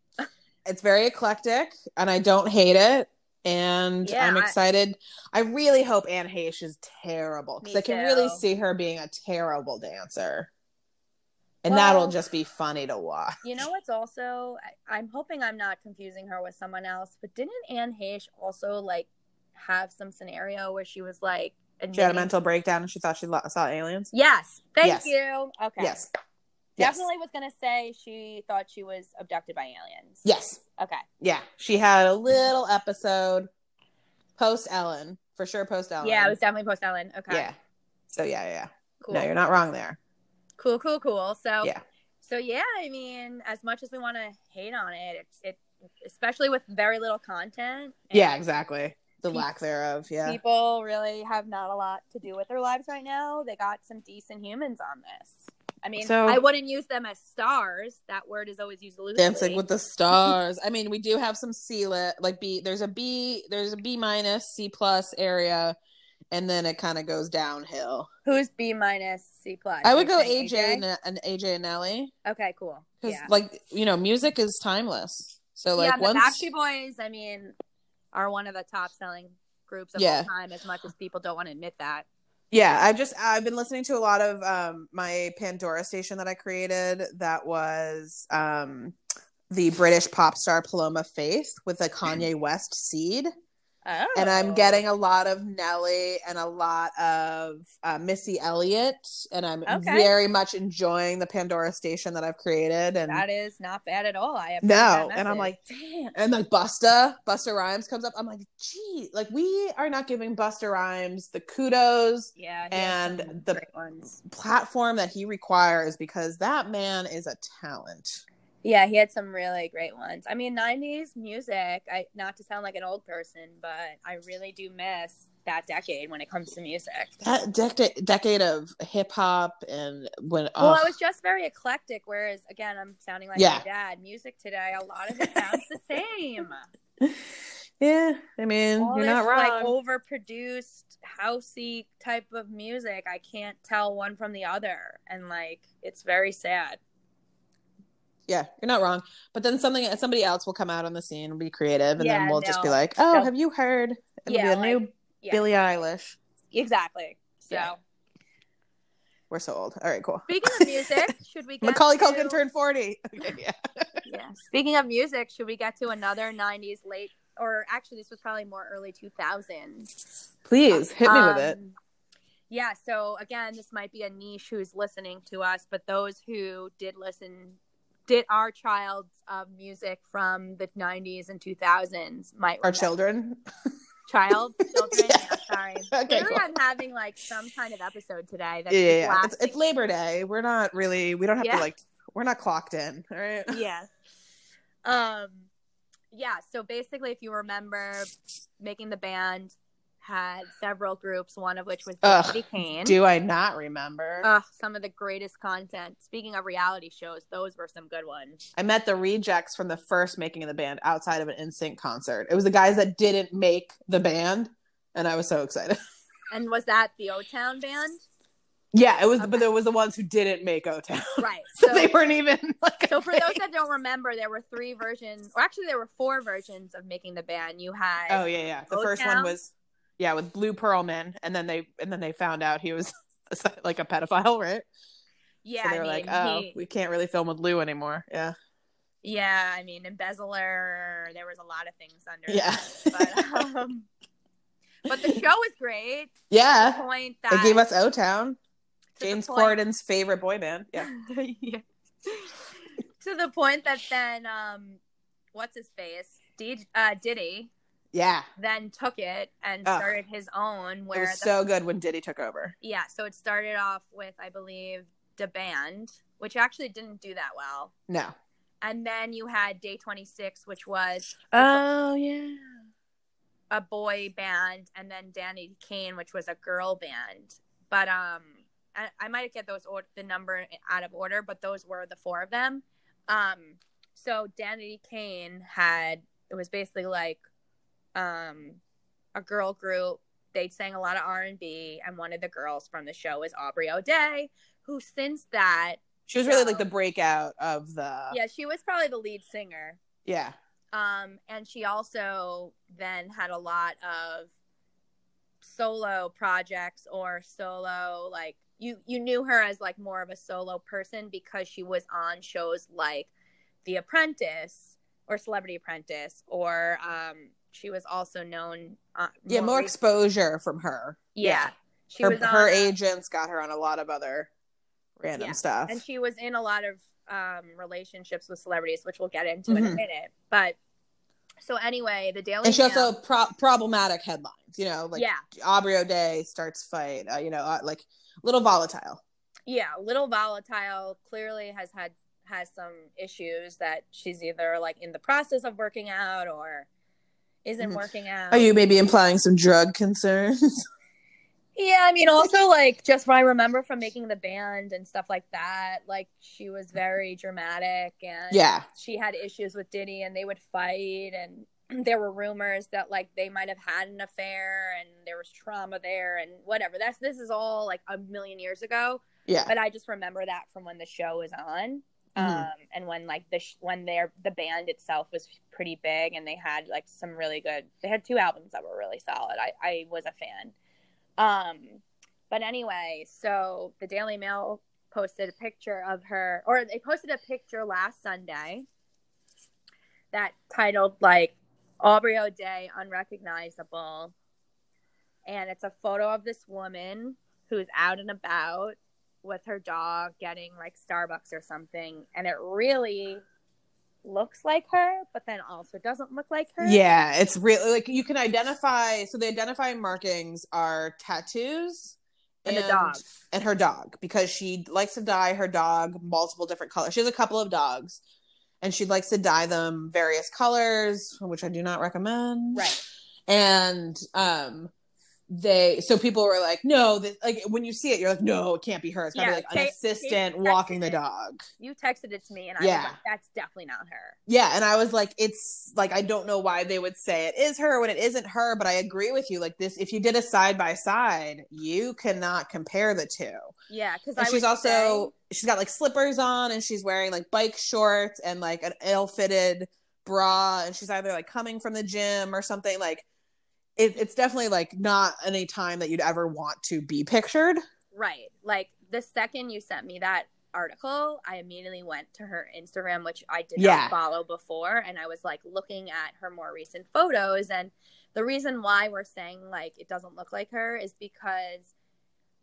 it's very eclectic and I don't hate it. And Yeah, I'm excited. I, really hope Anne Heche is terrible because I can really see her being a terrible dancer. And Well- that'll just be funny to watch. You know what's also? I, I'm hoping I'm not confusing her with someone else. But didn't Anne Heche also like have some scenario where she was like, She had a mental breakdown and she thought she saw aliens. Yes, thank Yes. you. Okay, Yes. Yes. Definitely was gonna say she thought she was abducted by aliens. Yes. Okay. Yeah. She had a little episode post Ellen. For sure, post Ellen. Yeah, it was definitely post Ellen. Okay. Yeah. So, yeah, yeah. yeah. Cool. No, you're not wrong there. Cool. Cool. Cool. So. Yeah. So yeah, I mean, as much as we want to hate on it, it's it, especially with very little content. Yeah, exactly. The lack thereof. Yeah. People really have not a lot to do with their lives right now. They got some decent humans on this. I mean, So- I wouldn't use them as stars. That word is always used loosely. Dancing with the Stars. I mean, we do have some C lit, like B. There's a B. There's a B minus, C plus area, and then it kind of goes downhill. Who's B minus C plus? I would go You're AJ and, and AJ and Nelly Okay, cool. because, Yeah. like, you know, music is timeless. So, like, yeah, the once Backstreet Boys, I mean, are one of the top selling groups of Yeah. all time. As much as people don't want to admit that. yeah i've just i've been listening to a lot of um my pandora station that i created that was um the british pop star paloma faith with a kanye west seed Oh, and i'm getting a lot of nelly and a lot of uh, missy elliott and i'm Okay. very much enjoying the pandora station that i've created and that is not bad at all. I approve no and i'm like damn and like busta busta rhymes comes up i'm like gee like we are not giving busta rhymes the kudos yeah, and the- platform that he requires because that man is a talent. Yeah, he had some really great ones. I mean, '90s music. I not to sound like an old person, but I really do miss that decade when it comes to music. That decade decade of hip hop and when Well, ugh. it was just very eclectic. Whereas, again, I'm sounding like Yeah. my dad. Music today, a lot of it sounds the same. *laughs* yeah, I mean all you're this not like wrong. overproduced housey type of music i can't tell one from the other and like it's very sad yeah, you're not wrong. But then something somebody else will come out on the scene and be creative, and Yeah, then we'll just be like, oh, have you heard? It'll Yeah, be a new yeah. Billie Eilish. exactly so Yeah. We're so old. All right, cool. speaking of music *laughs* should we get Macaulay to, Culkin turned forty. *laughs* Okay, yeah. *laughs* yeah speaking of music should we get to another 90s late or actually this was probably more early 2000s Please hit me with it. Um, Yeah, so again, this might be a niche who's listening to us, but those who did listen, did our childs of music from the 90s and 2000s might Our children. child, *laughs* children. Yeah. yeah. sorry. *laughs* Okay, Clearly, cool. I'm having like some kind of episode today. That's Yeah, yeah. It's, it's Labor Day. We're not really. We don't have to like. We're not clocked in. All right. *laughs* yeah. Um, yeah. So basically, if you remember, making the band had several groups, one of which was Ugh, Kane. Do I not remember? Ugh, some of the greatest content. Speaking of reality shows, those were some good ones. I met the rejects from the first making of the band outside of an NSYNC concert. It was the guys that didn't make the band, and I was so excited. *laughs* And was that the O Town band? yeah, it was, but there was the ones who didn't make O Town. *laughs* Right. so, So, they weren't even like. so for those that don't remember, there were three versions, or actually there were four versions of making the band. You had Oh yeah, yeah. The first one O-Town? was yeah with Lou Pearlman, and then they and then they found out he was *laughs* like a pedophile, right? yeah, so they I were mean, like, oh, he- we can't really film with Lou anymore. Yeah, yeah, I mean, embezzler. There was a lot of things under. yeah, that, but *laughs* um, but the show was great. To the yeah. point They that gave us O Town, James Corden's favorite boy band. Yeah, *laughs* Yeah. to the point that then um what's his face D- uh, diddy yeah. then took it and started his own It was the, so good when Diddy took over. yeah so it started off with i believe the band which actually didn't do that well No. and then you had day 26 which was Oh yeah. a boy band and then danity kane which was a girl band but um i, I might get those or- the number out of order but those were the four of them um so danity kane had it was basically like um a girl group they sang a lot of r&b and one of the girls from the show is aubrey o'day who since that She was really So- like the breakout of the yeah she was probably the lead singer yeah. Um, and she also then had a lot of solo projects or solo like you you knew her as like more of a solo person because she was on shows like The Apprentice or Celebrity Apprentice or um she was also known uh, Yeah, more exposure from her. yeah. She her was on her uh, agents got her on a lot of other random Yeah, stuff. and she was in a lot of um, relationships with celebrities, which we'll get into in a Mhm. minute. But so anyway, the Daily and she Mail- also pro- problematic headlines. You know, like yeah, Aubrey O'Day starts fight. Uh, you know, uh, like little volatile. yeah, little volatile. Clearly has had has some issues that she's either like in the process of working out or isn't Mhm. working out. Are you maybe implying some drug concerns? Yeah, I mean, also like just what I remember from making the band and stuff like that. Like she was very dramatic and yeah, she had issues with Diddy and they would fight and *clears throat* there were rumors that like they might have had an affair and there was trauma there and whatever. That's this is all like a million years ago, yeah, but I just remember that from when the show was on. Mhm. Um and when like the sh- when their the band itself was pretty big and they had like some really good they had two albums that were really solid. I I was a fan. Um but anyway, so the Daily Mail posted a picture of her or they posted a picture last Sunday that titled like Aubrey O'Day unrecognizable and it's a photo of this woman who's out and about with her dog getting like Starbucks or something and it really looks like her but then also doesn't look like her. yeah. It's really like you can identify. So the identifying markings are tattoos And the dog. and her dog because she likes to dye her dog multiple different colors. She has a couple of dogs, and she likes to dye them various colors, which I do not recommend. Right. and um they so people were like no that like when you see it you're like no it can't be her it's gotta Yeah, be like an assistant walking the it. dog You texted it to me and I Yeah. like that's definitely not her. yeah and i was like it's like i don't know why they would say it is her when it isn't her but i agree with you like this if you did a side by side you cannot compare the two Yeah, cuz she's also she's got like slippers on and she's wearing like bike shorts and like an ill-fitted bra and she's either like coming from the gym or something like it, it's definitely like not any time that you'd ever want to be pictured Right. Like the second you sent me that article, I immediately went to her Instagram, which I did Yeah. not follow before, and I was like looking at her more recent photos. And the reason why we're saying like it doesn't look like her is because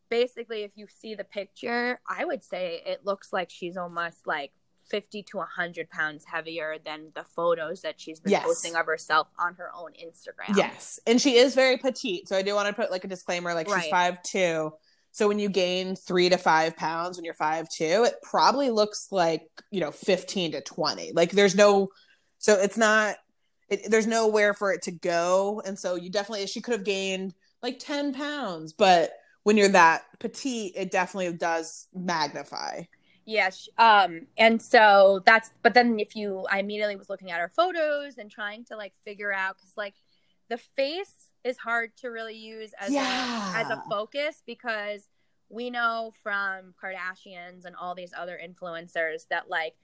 basically, if you see the picture, I would say it looks like she's almost like 50 to 100 pounds heavier than the photos that she's been Yes. posting of herself on her own Instagram. yes and she is very petite so i do want to put like a disclaimer like she's five two so when you gain three to five pounds when you're five two it probably looks like you know 15 to 20 like there's no so it's not it, there's nowhere for it to go and so you definitely she could have gained like 10 pounds. But when you're that petite, it definitely does magnify. Yes. Um, and so that's, but then if you, I immediately was looking at her photos and trying to like figure out, cause like the face is hard to really use as, Yeah. a, as a focus because we know from Kardashians and all these other influencers that like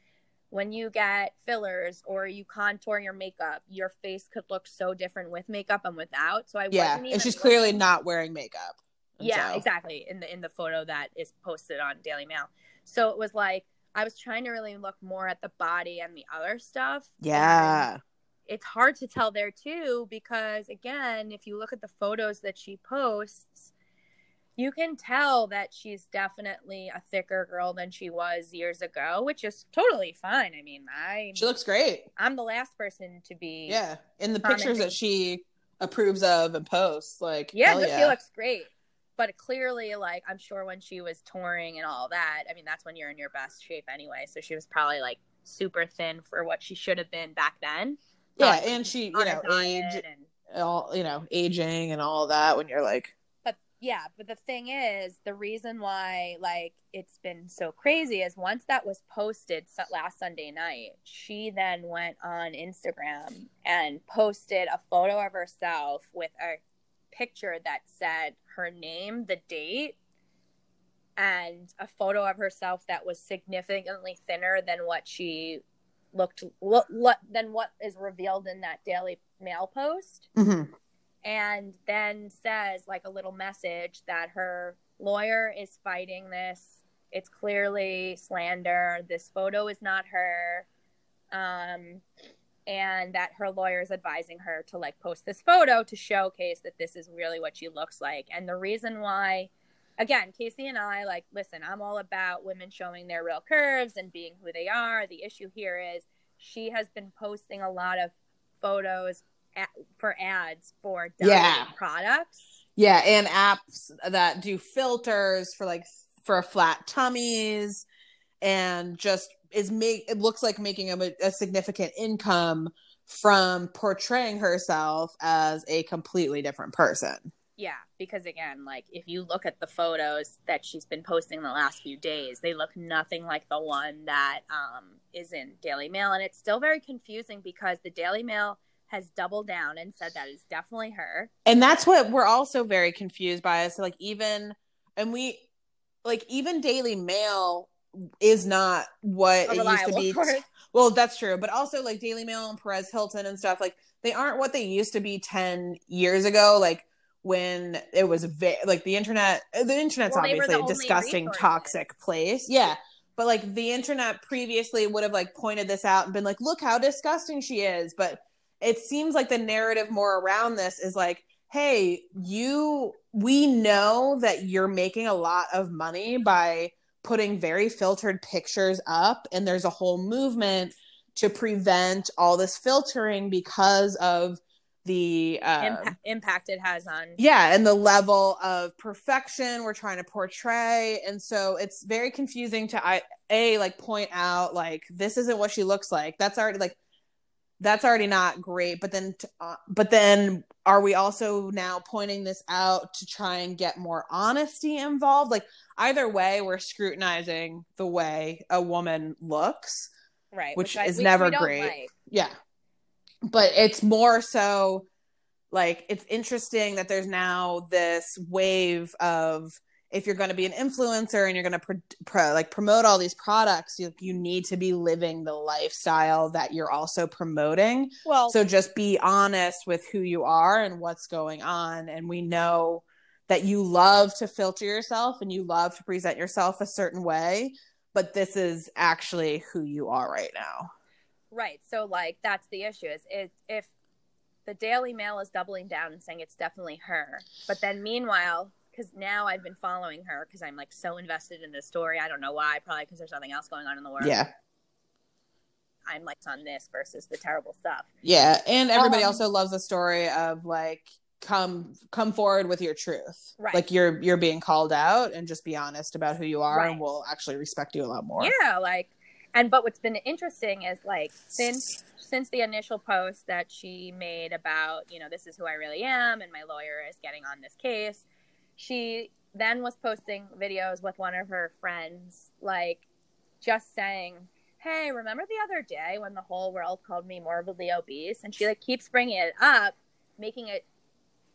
when you get fillers or you contour your makeup, your face could look so different with makeup and without. So I Yeah. And she's looking- clearly not wearing makeup. Yeah so- exactly in the in the photo that is posted on daily mail so it was like i was trying to really look more at the body and the other stuff Yeah. It's hard to tell there too because again if you look at the photos that she posts you can tell that she's definitely a thicker girl than she was years ago which is totally fine i mean i She looks great. i'm the last person to be Yeah. In the pictures that she approves of and posts, like, Yeah, yeah. she looks great. But clearly, like, I'm sure when she was touring and all that, I mean, that's when you're in your best shape anyway. So she was probably like super thin for what she should have been back then. yeah. Like, And she, you know, age, and- all, you know, aging and all that when you're like, but yeah, but the thing is, the reason why like it's been so crazy is once that was posted last Sunday night, she then went on Instagram and posted a photo of herself with a picture that said her name, the date, and a photo of herself that was significantly thinner than what she looked lo- lo- than what is revealed in that Daily Mail post. Mhm. and then says like a little message that her lawyer is fighting this. It's clearly slander. This photo is not her. Um and that her lawyer is advising her to like post this photo to showcase that this is really what she looks like. And the reason why again casey and i like listen i'm all about women showing their real curves and being who they are. The issue here is she has been posting a lot of photos at, for ads for Yeah. products. Yeah, and apps that do filters for like for flat tummies and just is make it looks like making a, a significant income from portraying herself as a completely different person. Yeah, because again, like if you look at the photos that she's been posting the last few days, they look nothing like the one that um, is in Daily Mail, and it's still very confusing because the Daily Mail has doubled down and said that is definitely her. And that's what we're also very confused by is like even and we like even Daily Mail is not what it used to be. Well, that's true, but also like Daily Mail and Perez Hilton and stuff like they aren't what they used to be 10 years ago like when it was ve- like the internet the internet's Well, obviously the a disgusting resources. toxic place. Yeah. But like the internet previously would have like pointed this out and been like look how disgusting she is, but it seems like the narrative more around this is like hey, you we know that you're making a lot of money by putting very filtered pictures up and there's a whole movement to prevent all this filtering because of the um, Impa- impact it has on. yeah and the level of perfection we're trying to portray and so it's very confusing to i a like point out like this isn't what she looks like that's already like that's already not great but then t- uh, but then are we also now pointing this out to try and get more honesty involved like either way we're scrutinizing the way a woman looks right, which I- is never great. like. yeah. But it's more so like it's interesting that there's now this wave of if you're going to be an influencer and you're going to pro- pro- like promote all these products, you, you need to be living the lifestyle that you're also promoting. Well, So just be honest with who you are and what's going on. And we know that you love to filter yourself and you love to present yourself a certain way, but this is actually who you are right now. Right. So like that's the issue is it, if the Daily Mail is doubling down and saying it's definitely her, but then meanwhile, because now I've been following her because I'm like so invested in this story. I don't know why. Probably because there's nothing else going on in the world. Yeah. I'm like on this versus the terrible stuff. Yeah, and everybody Um, also loves the story of like come come forward with your truth. Right. Like you're you're being called out and just be honest about who you are Right. and we'll actually respect you a lot more. Yeah, like and but what's been interesting is like since since the initial post that she made about you know this is who I really am and my lawyer is getting on this case, she then was posting videos with one of her friends like just saying hey remember the other day when the whole world called me morbidly obese? And she like keeps bringing it up making it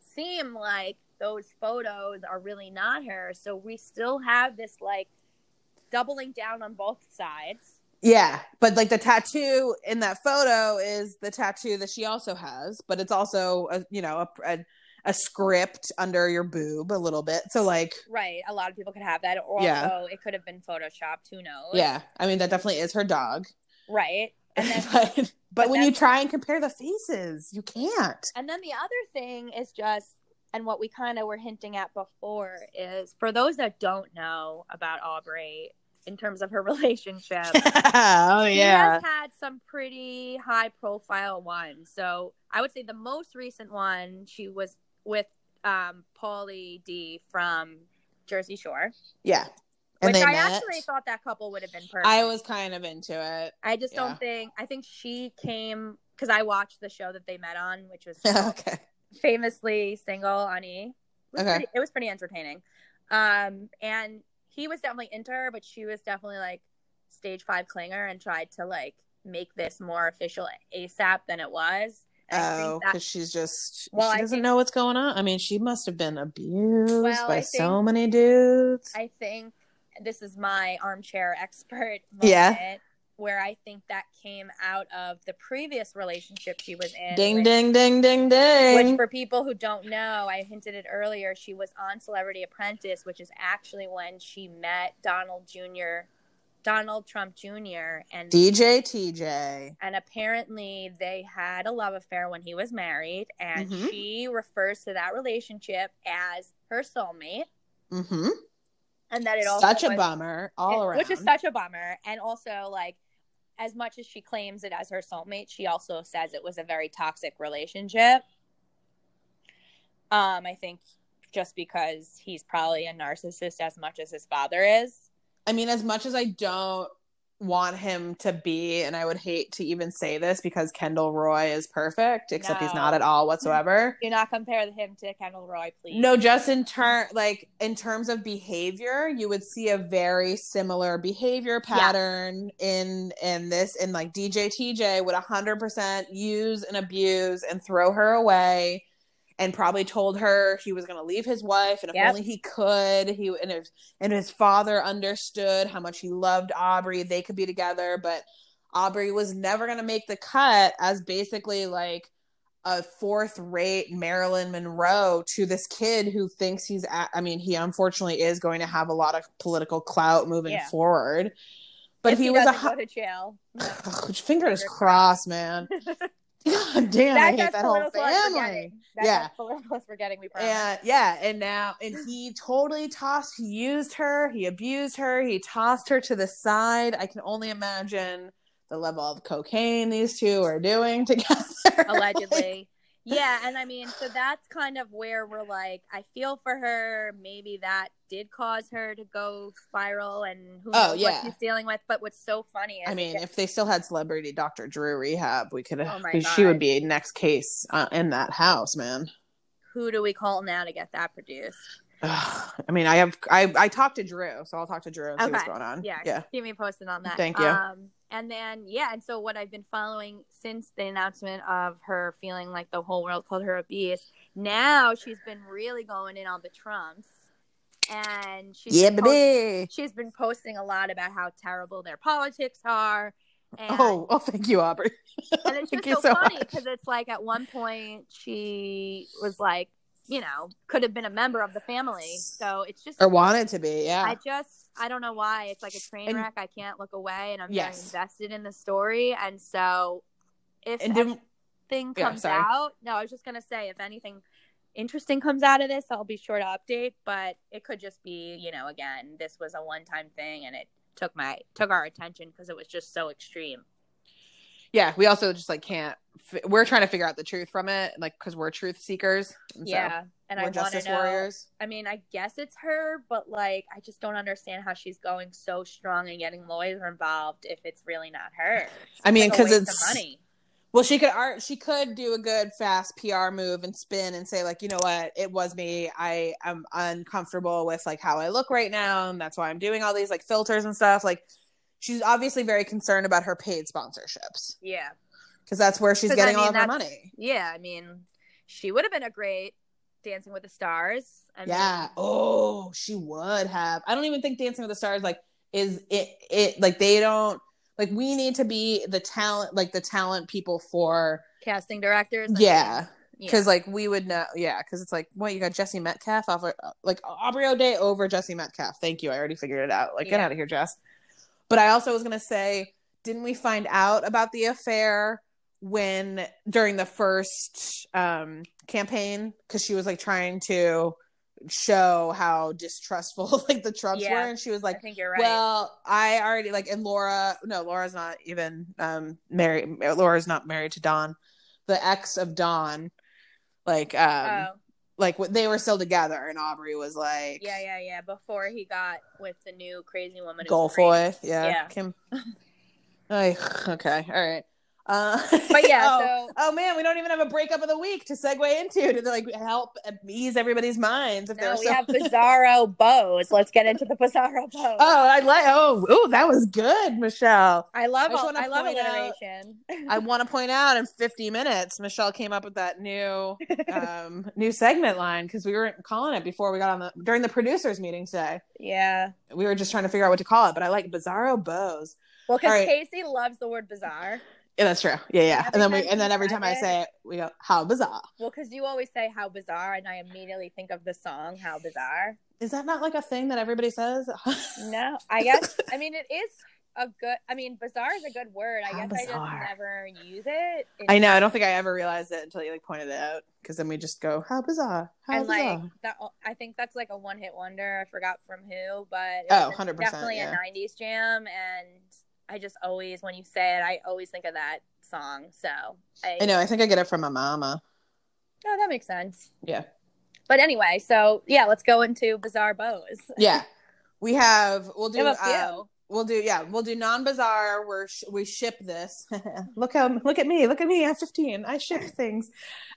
seem like those photos are really not her. So we still have this like doubling down on both sides. Yeah, but like the tattoo in that photo is the tattoo that she also has, but it's also a you know a a, a script under your boob a little bit. So like right a lot of people could have that or Yeah. also it could have been photoshopped who knows yeah, I mean that definitely is her dog. right and *laughs* then but but, but when you try and compare the faces, you can't. And then the other thing is just, and what we kind of were hinting at before is for those that don't know about Aubrey in terms of her *laughs* relationship, *laughs* oh she yeah. has had some pretty high profile ones. So I would say the most recent one, she was with um, Pauly D from Jersey Shore, Yeah. And which I met. actually thought that couple would have been perfect. I was kind of into it. I just yeah. don't think, I think she came because I watched the show that they met on, which was *laughs* okay. famously single on E. It was, Okay. pretty, it was pretty entertaining. Um, and he was definitely into her, but she was definitely like stage five clinger and tried to like make this more official ASAP than it was. Oh, because she's just Well, she doesn't think- know what's going on. I mean, she must have been abused Well, by I so many dudes. I think this is my armchair expert *laughs* moment Yeah. where I think that came out of the previous relationship she was in. ding, with- ding, ding, ding, ding. Which, for people who don't know, I hinted it earlier. She was on Celebrity Apprentice, which is actually when she met Donald Jr., Donald Trump Jr., and DJ TJ. and apparently they had a love affair when he was married, and Mhm. she refers to that relationship as her soulmate, Mm-hmm. and that it also Such a was- bummer all it- around. which is such a bummer, and also like. As much as she claims it as her soulmate, she also says it was a very toxic relationship. Um, I think just because he's probably a narcissist as much as his father is. I mean, as much as I don't want him to be, and I would hate to even say this because Kendall Roy is perfect, except he's not at all whatsoever. Do not compare him to Kendall Roy, please. No, just in turn, like in terms of behavior, you would see a very similar behavior pattern in in this. And like DJ TJ would hundred percent use and abuse and throw her away, and probably told her he was going to leave his wife, and if Yep. only he could, he and if and his father understood how much he loved Aubrey, they could be together. But Aubrey was never going to make the cut as basically like a fourth rate Marilyn Monroe to this kid who thinks he's at, I mean, he unfortunately is going to have a lot of political clout moving Yeah. forward. But If he, was a go to jail. *laughs* fingers Fingers crossed, man. *laughs* God damn, I hate that whole family. Yeah. political as we're getting. And yeah, and now and he totally tossed he used her, he abused her, he tossed her to the side. I can only imagine the level of cocaine these two are doing *laughs* together. allegedly. Yeah, and I mean, so that's kind of where we're like, I feel for her. Maybe that did cause her to go spiral, and who Oh, knows yeah. what she's dealing with. But what's so funny is, I mean, if they still had celebrity Dr. Drew rehab, we could Oh have. my *laughs* she would be a next case uh, in that house, man. who do we call now to get that produced? Ugh. *sighs* I mean, I have I I talked to Drew, so I'll talk to Drew and see what's going on. Yeah, yeah. keep me posted on that. Thank you. Um, and then yeah, and so what I've been following since the announcement of her feeling like the whole world called her obese, now she's been really going in on the Trumps, and she's Yeah, been post- she's been posting a lot about how terrible their politics are. And, Oh, *laughs* oh, thank you, Aubrey. and it's *laughs* just so, so funny because it's like at one point she was like, you know, could have been a member of the family. So it's just or wanted to be. Yeah. I just I don't know why it's like a train And- wreck. I can't look away, and I'm Yes. very invested in the story. And so, if and anything Yeah, comes sorry. out, no, I was just gonna say if anything interesting comes out of this, I'll be sure to update. But it could just be, you know, again, this was a one time thing, and it took my took our attention because it was just so extreme. yeah, we also just like can't f- we're trying to figure out the truth from it, like because we're truth seekers. and so yeah, and I we're to justice know. warriors. I mean, I guess it's her, but like, I just don't understand how she's going so strong and getting lawyers involved if it's really not her. I mean, Like a 'cause waste of it's- money. Well, she could art. She could do a good fast PR move and spin and say like, you know what, it was me. I am uncomfortable with like how I look right now, and that's why I'm doing all these like filters and stuff. Like, she's obviously very concerned about her paid sponsorships Yeah, because that's where she's 'Cause, I getting all mean, of her money. yeah. I mean, she would have been a great Dancing with the Stars. I mean, Yeah. Oh, she would have. I don't even think Dancing with the Stars like is it it like they don't like we need to be the talent like the talent people for casting directors. Yeah mean, yeah. because like we would know yeah because it's like what you got Jesse Metcalfe off of, like Aubrey O'Day over Jesse Metcalfe. Thank you, I already figured it out. Like get Yeah. out of here, Jess. But I also was gonna say, didn't we find out about the affair when during the first um campaign because she was like trying to show how distrustful *laughs* like the Trumps Yeah. were, and she was like. I think you're right. Well, I already like, and Laura. No, Laura's not even um married. Laura's not married to Don, the ex of Don. Like, um, oh, like what they were still together, and Aubrey was like, yeah, yeah, yeah. Before he got with the new crazy woman. great. yeah, Yeah. Kim. *laughs* Ay, okay, all right. Uh, *laughs* But yeah, *laughs* oh, so oh man, we don't even have a breakup of the week to segue into to like help ease everybody's minds if no, we so. have *laughs* Bizarro beaus. Let's get into the Bizarro beaus. Oh, I like. Oh, ooh, that was good, Michelle. I love I all, I love out- alliteration. I want to point out in 50 minutes, Michelle came up with that new um, new segment line because we weren't calling it before we got on the during the producers meeting today. yeah. We were just trying to figure out what to call it, but I like Bizarro Beaus. Well, because right. Casey loves the word bizarre. Yeah, that's true. Yeah, yeah. Every and then we and then every time I say it, we go, "How bizarre." Well, because you always say how bizarre, and I immediately think of the song "How Bizarre." Is that not like a thing that everybody says? *laughs* No, I guess. I mean, it is a good. I mean, bizarre is a good word. I How guess I just never use it. I know. I don't think I ever realized it until you like pointed it out. Because then we just go, "How bizarre." How and bizarre. like that, I think that's like a one-hit wonder. I forgot from who, but it Oh, 100%, definitely yeah. a '90s jam. And I just always, when you say it, I always think of that song. So I, I know. I think I get it from my mama. Oh, that makes sense. Yeah. But anyway, so yeah, let's go into bizarre beaus. *laughs* Yeah. We have. We'll We do. have a few. uh, We'll do yeah. We'll do non-bizarre. We're sh- we ship this. *laughs* look how look at me. Look at me. I'm 15. I ship *laughs* things.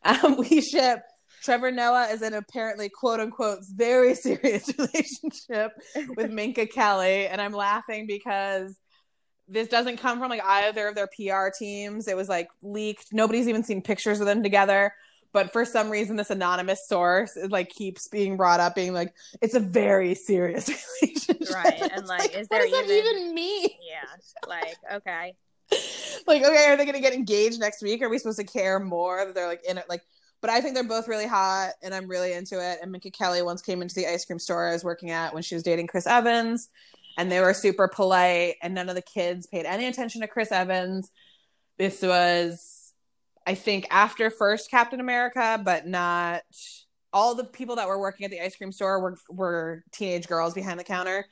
Um, we ship. Trevor Noah is in apparently quote unquote very serious relationship with Minka Kelly, and I'm laughing because this doesn't come from like either of their PR teams. It was like leaked. Nobody's even seen pictures of them together. But for some reason, this anonymous source is like keeps being brought up, being like, "It's a very serious *laughs* relationship." Right, and, It's like, is what there does that even- even mean? yeah, like okay, *laughs* like, okay, are they going to get engaged next week? Are we supposed to care more that they're like in it? Like, but I think they're both really hot, and I'm really into it. And Minka Kelly once came into the ice cream store I was working at when she was dating Chris Evans, and they were super polite, and none of the kids paid any attention to Chris Evans. This was, I think, after first Captain America, but not. All the people that were working at the ice cream store were were teenage girls behind the counter,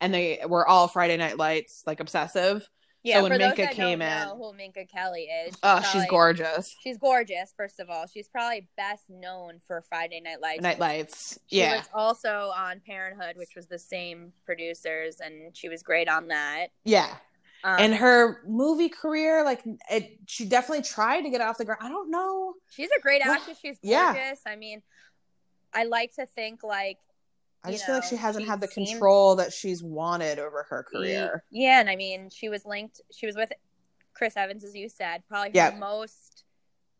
and they were all Friday Night Lights like obsessive. Yeah. when for those that came don't in- know who Minka Kelly is, Oh, she's gorgeous. She's gorgeous. First of all, she's probably best known for Friday Night Lights. Night Lights. She yeah. was also on Parenthood, which was the same producers, and she was great on that. Yeah. Um, and her movie career, like it, she definitely tried to get off the ground. I don't know. she's a great actress. She's yeah. gorgeous. I mean, I like to think like I just feel like she hasn't she had the control that she's wanted over her career. Yeah, and I mean, she was linked. She was with Chris Evans, as you said. Probably her Yeah. most,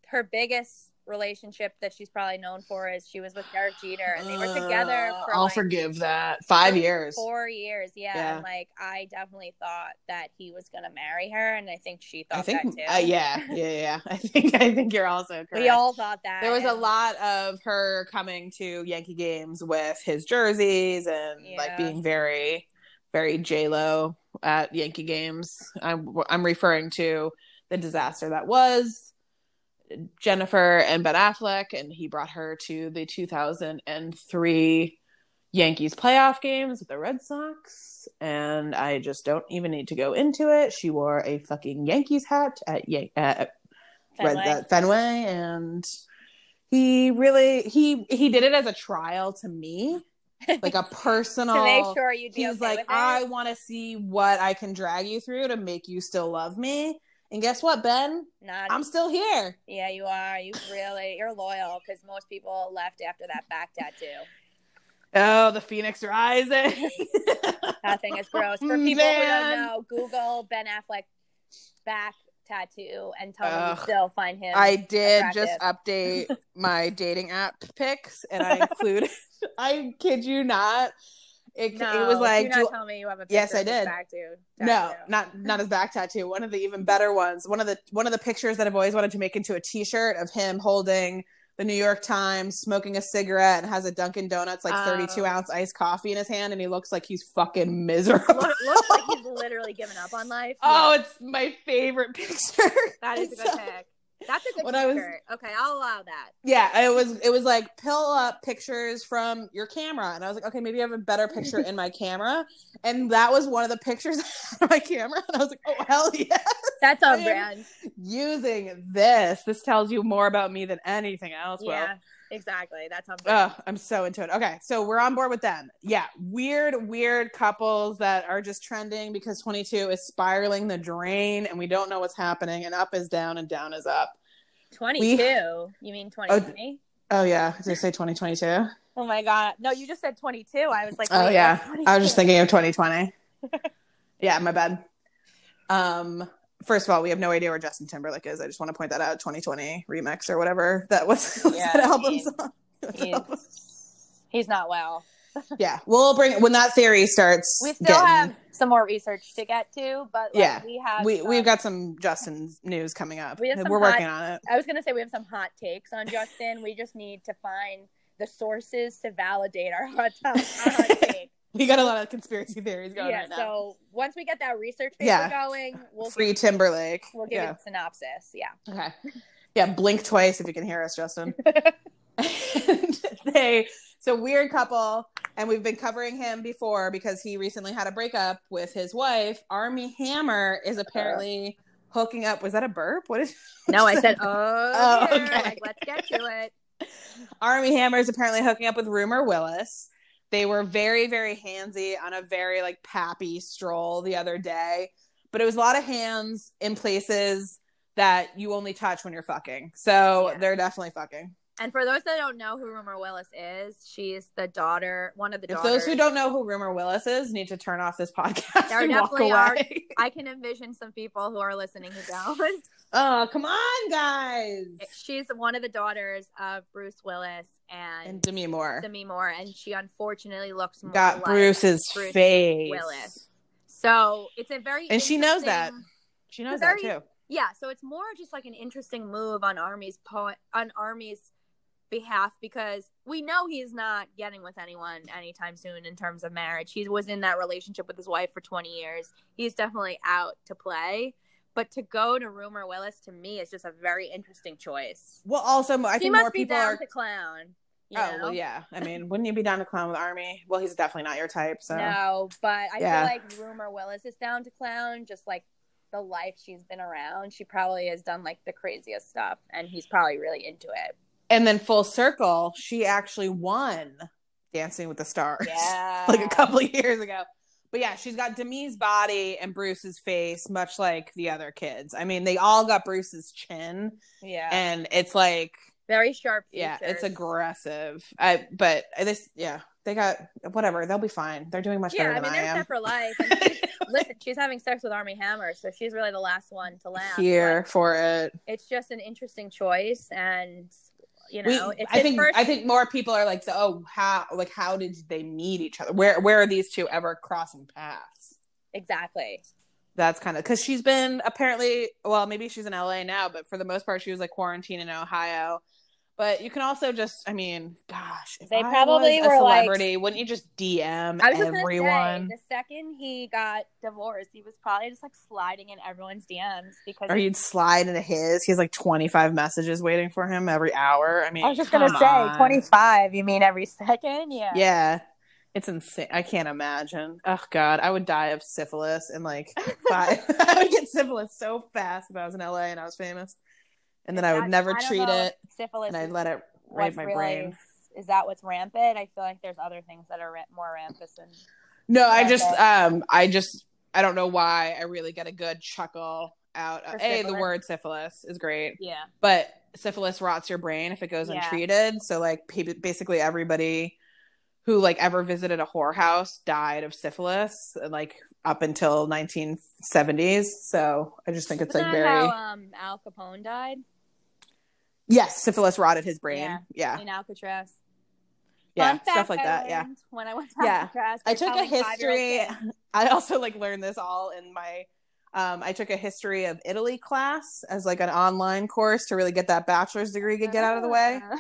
her biggest relationship that she's probably known for is she was with Derek Jeter, and they were together Uh, for I'll like forgive that. Five for years. four years. Yeah, Yeah. and like I definitely thought that he was gonna marry her, and I think she thought think. that too. Uh, yeah, yeah, yeah. *laughs* I think. I think you're also correct. *laughs* we all thought that. There was a lot of her coming to Yankee games with his jerseys and like being very, very J Lo at Yankee games. I'm I'm referring to the disaster that was Jennifer and Ben Affleck, and he brought her to the 2003 Yankees playoff games with the Red Sox. And I just don't even need to go into it. She wore a fucking Yankees hat at Yan- at Fenway. that Fenway, and he really he he did it as a trial to me, *laughs* like a personal. to make sure you'd be He's okay like. I want to see what I can drag you through to make you still love me. And guess what, Ben? Not, I'm still here. yeah, you are. You really, you're loyal because most people left after that back tattoo. Oh, the Phoenix Rising. *laughs* That thing is gross. For mm, people who don't know, Google Ben Affleck back tattoo and tell me Ugh. you still find him. I did attractive. just update *laughs* my dating app pics, and I included. *laughs* I kid you not. It, no, it was like do not tell me you have a Yes, I did. back tattoo. no, not not *laughs* his back tattoo. One of the even better ones. One of the one of the pictures that I've always wanted to make into a T-shirt of him holding the New York Times, smoking a cigarette, and has a Dunkin' Donuts like Oh. 32 ounce iced coffee in his hand, and he looks like he's fucking miserable. Look, looks like he's *laughs* literally given up on life. oh, Yeah, it's my favorite *laughs* picture. that is a good It's- pick. That's a good When I was- Okay, I'll allow that. Yeah, it was it was like pull up pictures from your camera, and I was like, okay, maybe I have a better picture in my camera, and that was one of the pictures *laughs* on my camera, and I was like, oh hell yeah, That's on brand. using this. This tells you more about me than anything else. Yeah, exactly. That's on brand. Oh, I'm so into it. Okay, so we're on board with them. Yeah, weird, weird couples that are just trending because 22 is spiraling the drain, and we don't know what's happening, and up is down and down is up. 22. You mean 2020? Oh yeah, did I say 2022? Oh, my god. No, you just said 22. I was like, Oh yeah, I was just thinking of 2020. *laughs* yeah, my bad. Um, first of all, we have no idea where Justin Timberlake is. I just want to point that out. 2020 remix or whatever that was, *laughs* was Yeah, that album song. *laughs* That album? He's, he's not well. *laughs* Yeah, we'll bring when that theory starts. We still getting- have some more research to get to, but like, Yeah, we have we some- we've got some Justin's news coming up. We have some We're hot- working on it. I was gonna say we have some hot takes on Justin. we just need to find the sources to validate our hot, our hot take. *laughs* We got a lot of conspiracy theories going yeah. right now. So once we get that research paper Yeah. going, we'll Free give, Timberlake. we'll give yeah. it a synopsis. Yeah. Okay. Yeah, blink twice if you can hear us, Justin. *laughs* *laughs* they so weird couple, and we've been covering him before because he recently had a breakup with his wife. Armie Hammer is uh-huh. apparently hooking up. Was that a burp? What is? No, I said, oh, Oh, okay. like, let's get to it. Armie Hammer is apparently hooking up with Rumor Willis. They were very, very handsy on a very like pappy stroll the other day, but it was a lot of hands in places that you only touch when you're fucking. So Yeah. they're definitely fucking. And for those that don't know who Rumor Willis is, she's the daughter, one of the If daughters. those who don't know who Rumor Willis is need to turn off this podcast There and walk definitely are- *laughs* I can envision some people who are listening who don't. *laughs* oh, come on, guys. She's one of the daughters of Bruce Willis and, And Demi Moore Demi Moore, and she unfortunately looks more got like Bruce's Bruce face. Willis. So it's a very And she knows that. She knows Very- that too. Yeah, so it's more just like an interesting move on Armie's po- on Armie's behalf because we know he's not getting with anyone anytime soon in terms of marriage. He was in that relationship with his wife for 20 years. He's definitely out to play. But to go to Rumor Willis to me is just a very interesting choice. Well, also, I he think must more be people down are. to clown. You Oh well, yeah. I mean, wouldn't you be down to clown with Armie? Well, he's definitely not your type. So No, but I Yeah. feel like Rumor Willis is down to clown, just like the life she's been around. She probably has done like the craziest stuff, and he's probably really into it. And then full circle, she actually won Dancing with the Stars. Yeah. *laughs* like a couple of years ago. But yeah, she's got Demi's body and Bruce's face, much like the other kids. I mean, they all got Bruce's chin, Yeah. and it's like, Very sharp. yeah, it's features. aggressive. I, but this, yeah, they got whatever. They'll be fine. They're doing much Yeah, better I mean I, mean, they're set for life. And she's, *laughs* listen, she's having sex with Armie Hammer, so she's really the last one to laugh. here for it. It's just an interesting choice, and you We, know, it's I think first. I think more people are like, oh, how like how did they meet each other? Where where are these two ever crossing paths? exactly. That's kind of because she's been apparently well, maybe she's in LA now, but for the most part, she was like quarantined in Ohio. But you can also just, I mean, gosh, if They I probably was a were like- celebrity, wouldn't you just DM I was everyone? say, the second he got divorced, he was probably just like sliding in everyone's DMs because or you'd slide into his. He has like twenty five messages waiting for him every hour. I mean, I was just gonna say twenty five. You mean every *laughs* second? Yeah. Yeah. It's insane. I can't imagine. Oh God, I would die of syphilis in like five. *laughs* *laughs* I would get syphilis so fast if I was in LA and I was famous. And then I would never I treat know it, Syphilis. and I'd let it what's my really- brain. Is that what's rampant? I feel like there's other things that are ra- more rampant than. No, I Yeah, just um I just I don't know why I really get a good chuckle out of a the word syphilis is great. Yeah. But syphilis rots your brain if it goes Yeah. untreated. So like basically everybody who like ever visited a whorehouse died of syphilis like up until 1970s. So I just think it's Isn't like very how um, Al Capone died yes, syphilis rotted his brain. Yeah. Yeah. in Alcatraz? Yeah, Fun stuff like I that. Yeah. When I went to Yeah. Alcatraz, I took a history. *laughs* I also like learned this all in my. Um, I took a history of Italy class as like an online course to really get that bachelor's degree to get out of the way. Ah.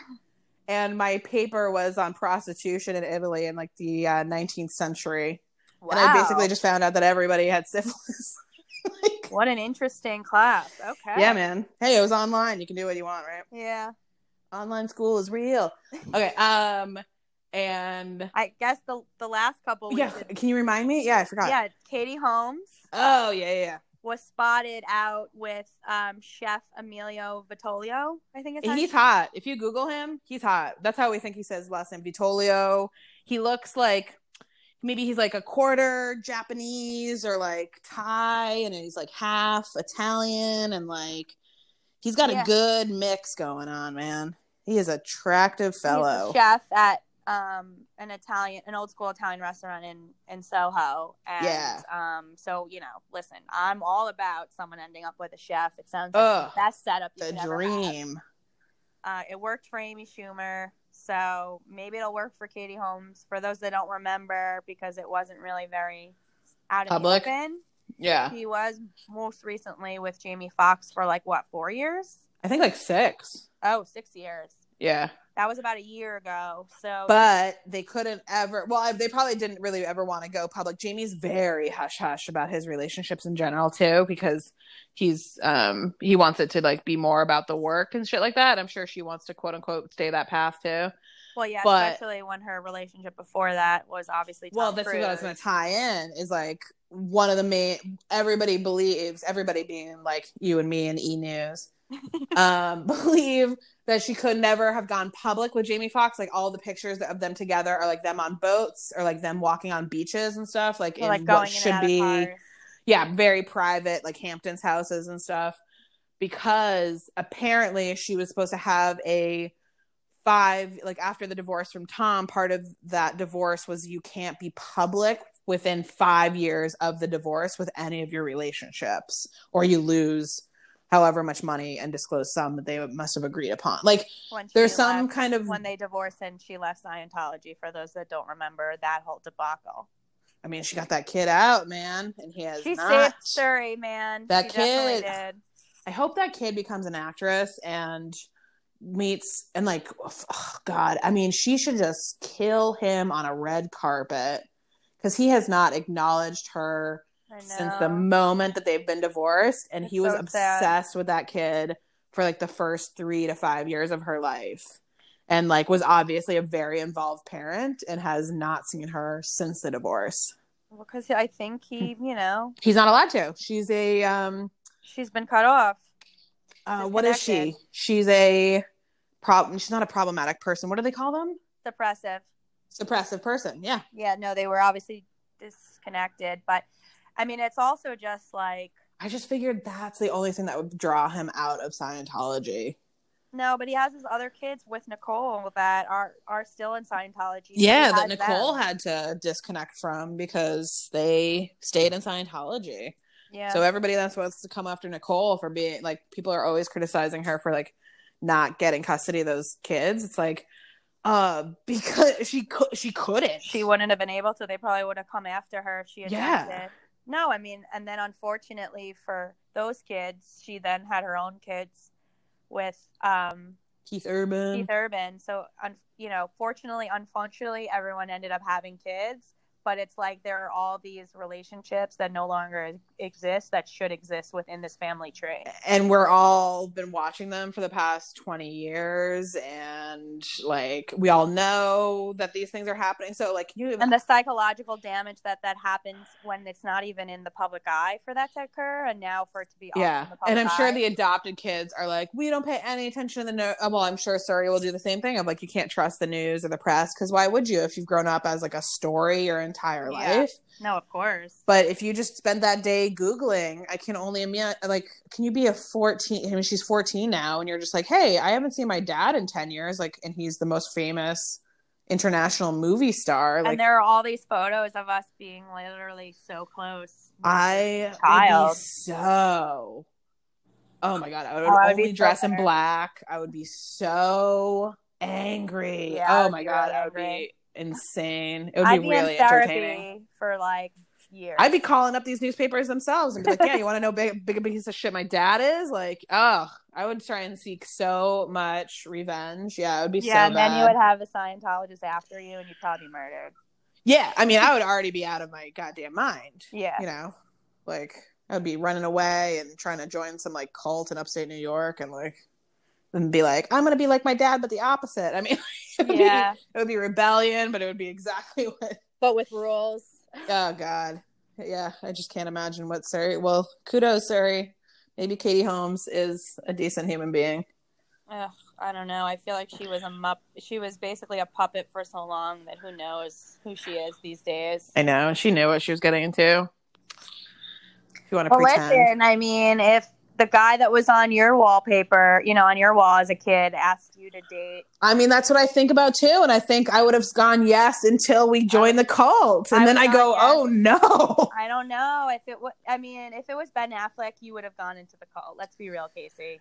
And my paper was on prostitution in Italy in like the uh, 19th century. Wow. And I basically just found out that everybody had syphilis. *laughs* like, What an interesting class. Okay. yeah, man. Hey, it was online. You can do what you want, right? Yeah. Online school is real. Okay. Um, and I guess the the last couple yeah, did- can you remind me? Yeah, I forgot. yeah, Katie Holmes Oh yeah, yeah. yeah. was spotted out with um, Chef Emilio Vitolio. I think it's He's hot. If you Google him, he's hot. That's how we think he says last name Vitolio. He looks like maybe he's like a quarter Japanese or like Thai, and he's like half Italian, and like he's got Yeah. a good mix going on, man. He is attractive fellow. chef at um, an Italian, an old school Italian restaurant in in Soho. And, Yeah. Um. So you know, listen, I'm all about someone ending up with a chef. It sounds like Ugh, the best setup you The could ever have. dream. Uh, it worked for Amy Schumer, so maybe it'll work for Katie Holmes. For those that don't remember, because it wasn't really very out of Public? the open. Yeah, He was most recently with Jamie Foxx for like what four years? I think like six. Oh, six years. Yeah, That was about a year ago. So but they couldn't ever. Well, they probably didn't really ever want to go public. Jamie's very hush hush about his relationships in general too, because he's um he wants it to like be more about the work and shit like that. I'm sure she wants to quote unquote stay that path too. well, yeah, but- especially when her relationship before that was obviously Tom well, this is what I was Cruise. going to tie in is like one of the main. Everybody believes everybody being like you and me and E News. *laughs* um *laughs* believe that she could never have gone public with Jamie Foxx. Like all the pictures of them together are like them on boats or like them walking on beaches and stuff. Like in like what should be yeah, very private, like Hamptons houses and stuff. Because apparently she was supposed to have a five like after the divorce from Tom, part of that divorce was you can't be public within five years of the divorce with any of your relationships, or you lose however much money and disclose some that they must have agreed upon. Like there's some left- kind of when they divorced and she left Scientology. For those that don't remember that whole debacle, I mean, she got that kid out, man, and he has she not. saved Suri, man. That She kid- did. I hope that kid becomes an actress and meets and like oh god i mean she should just kill him on a red carpet because he has not acknowledged her since the moment that they've been divorced and It's he was so sad. obsessed with that kid for like the first three to five years of her life and like was obviously a very involved parent and has not seen her since the divorce. Because I think he, you know, he's not allowed to. She's a um she's been cut off. uh, what is she? she's a problem she's not a problematic person. What do they call them? Suppressive. suppressive person yeah. Yeah, no, they were obviously disconnected, but I mean, it's also just like i just figured that's the only thing that would draw him out of scientology no, but he has his other kids with Nicole that are are still in Scientology. yeah that nicole them. had to disconnect from because they stayed in scientology Yeah. so everybody that's supposed to come after nicole for being like people are always criticizing her for like not getting custody of those kids it's like uh because she could she couldn't she wouldn't have been able to. They probably would have come after her if she had Yeah. No, I mean, and then unfortunately for those kids, she then had her own kids with um, keith urban Keith Urban. So, un- you know, fortunately, unfortunately, everyone ended up having kids. But it's like there are all these relationships that no longer exist that should exist within this family tree. and we're all been watching them for the past 20 years and like we all know that these things are happening so like you And the psychological damage that that happens when it's not even in the public eye for that to occur, and now for it to be yeah the public and i'm sure eye. the adopted kids are like we don't pay any attention to the no uh, well i'm sure Suri will do the same thing of like you can't trust the news or the press because why would you if you've grown up as like a story your entire Yeah. life no, of course. but if you just spend that day googling i can only imagine like can you be a 14 i mean she's 14 now and you're just like hey i haven't seen my dad in 10 years like and he's the most famous international movie star like and there are all these photos of us being literally so close. i would Child. be so oh my god i would Oh, I would be only so dress in black i would be so angry Yeah, oh my god i would be insane it would I'd be be really entertaining for like years. I'd be calling up these newspapers themselves and be like, "Yeah, you want to know big, big piece of shit my dad is?" Like, oh, I would try and seek so much revenge. Yeah, it would be yeah, so and then you would have a Scientologist after you, and you'd probably be murdered. yeah, I mean, I would already be out of my goddamn mind. Yeah, You know, like I would be running away and trying to join some like cult in upstate New York and like and be like, "I'm gonna be like my dad, but the opposite." I mean, *laughs* it would, yeah, be, it would be rebellion, but it would be exactly *laughs* what but with rules. Oh God, yeah, I just can't imagine what Suri. Well, kudos, Suri. Maybe Katie Holmes is a decent human being. Ugh, I don't know. I feel like she was a mup. She was basically a puppet for so long that who knows who she is these days. I know, she knew what she was getting into. If you want to But pretend, listen, I mean, if the guy that was on your wallpaper, you know, on your wall as a kid, asked you to date, I mean, that's what I think about too. And I think I would have gone yes until we joined the cult, and I then I go, gone oh no. I don't know if it would. I mean, if it was Ben Affleck, you would have gone into the cult. Let's be real, Casey.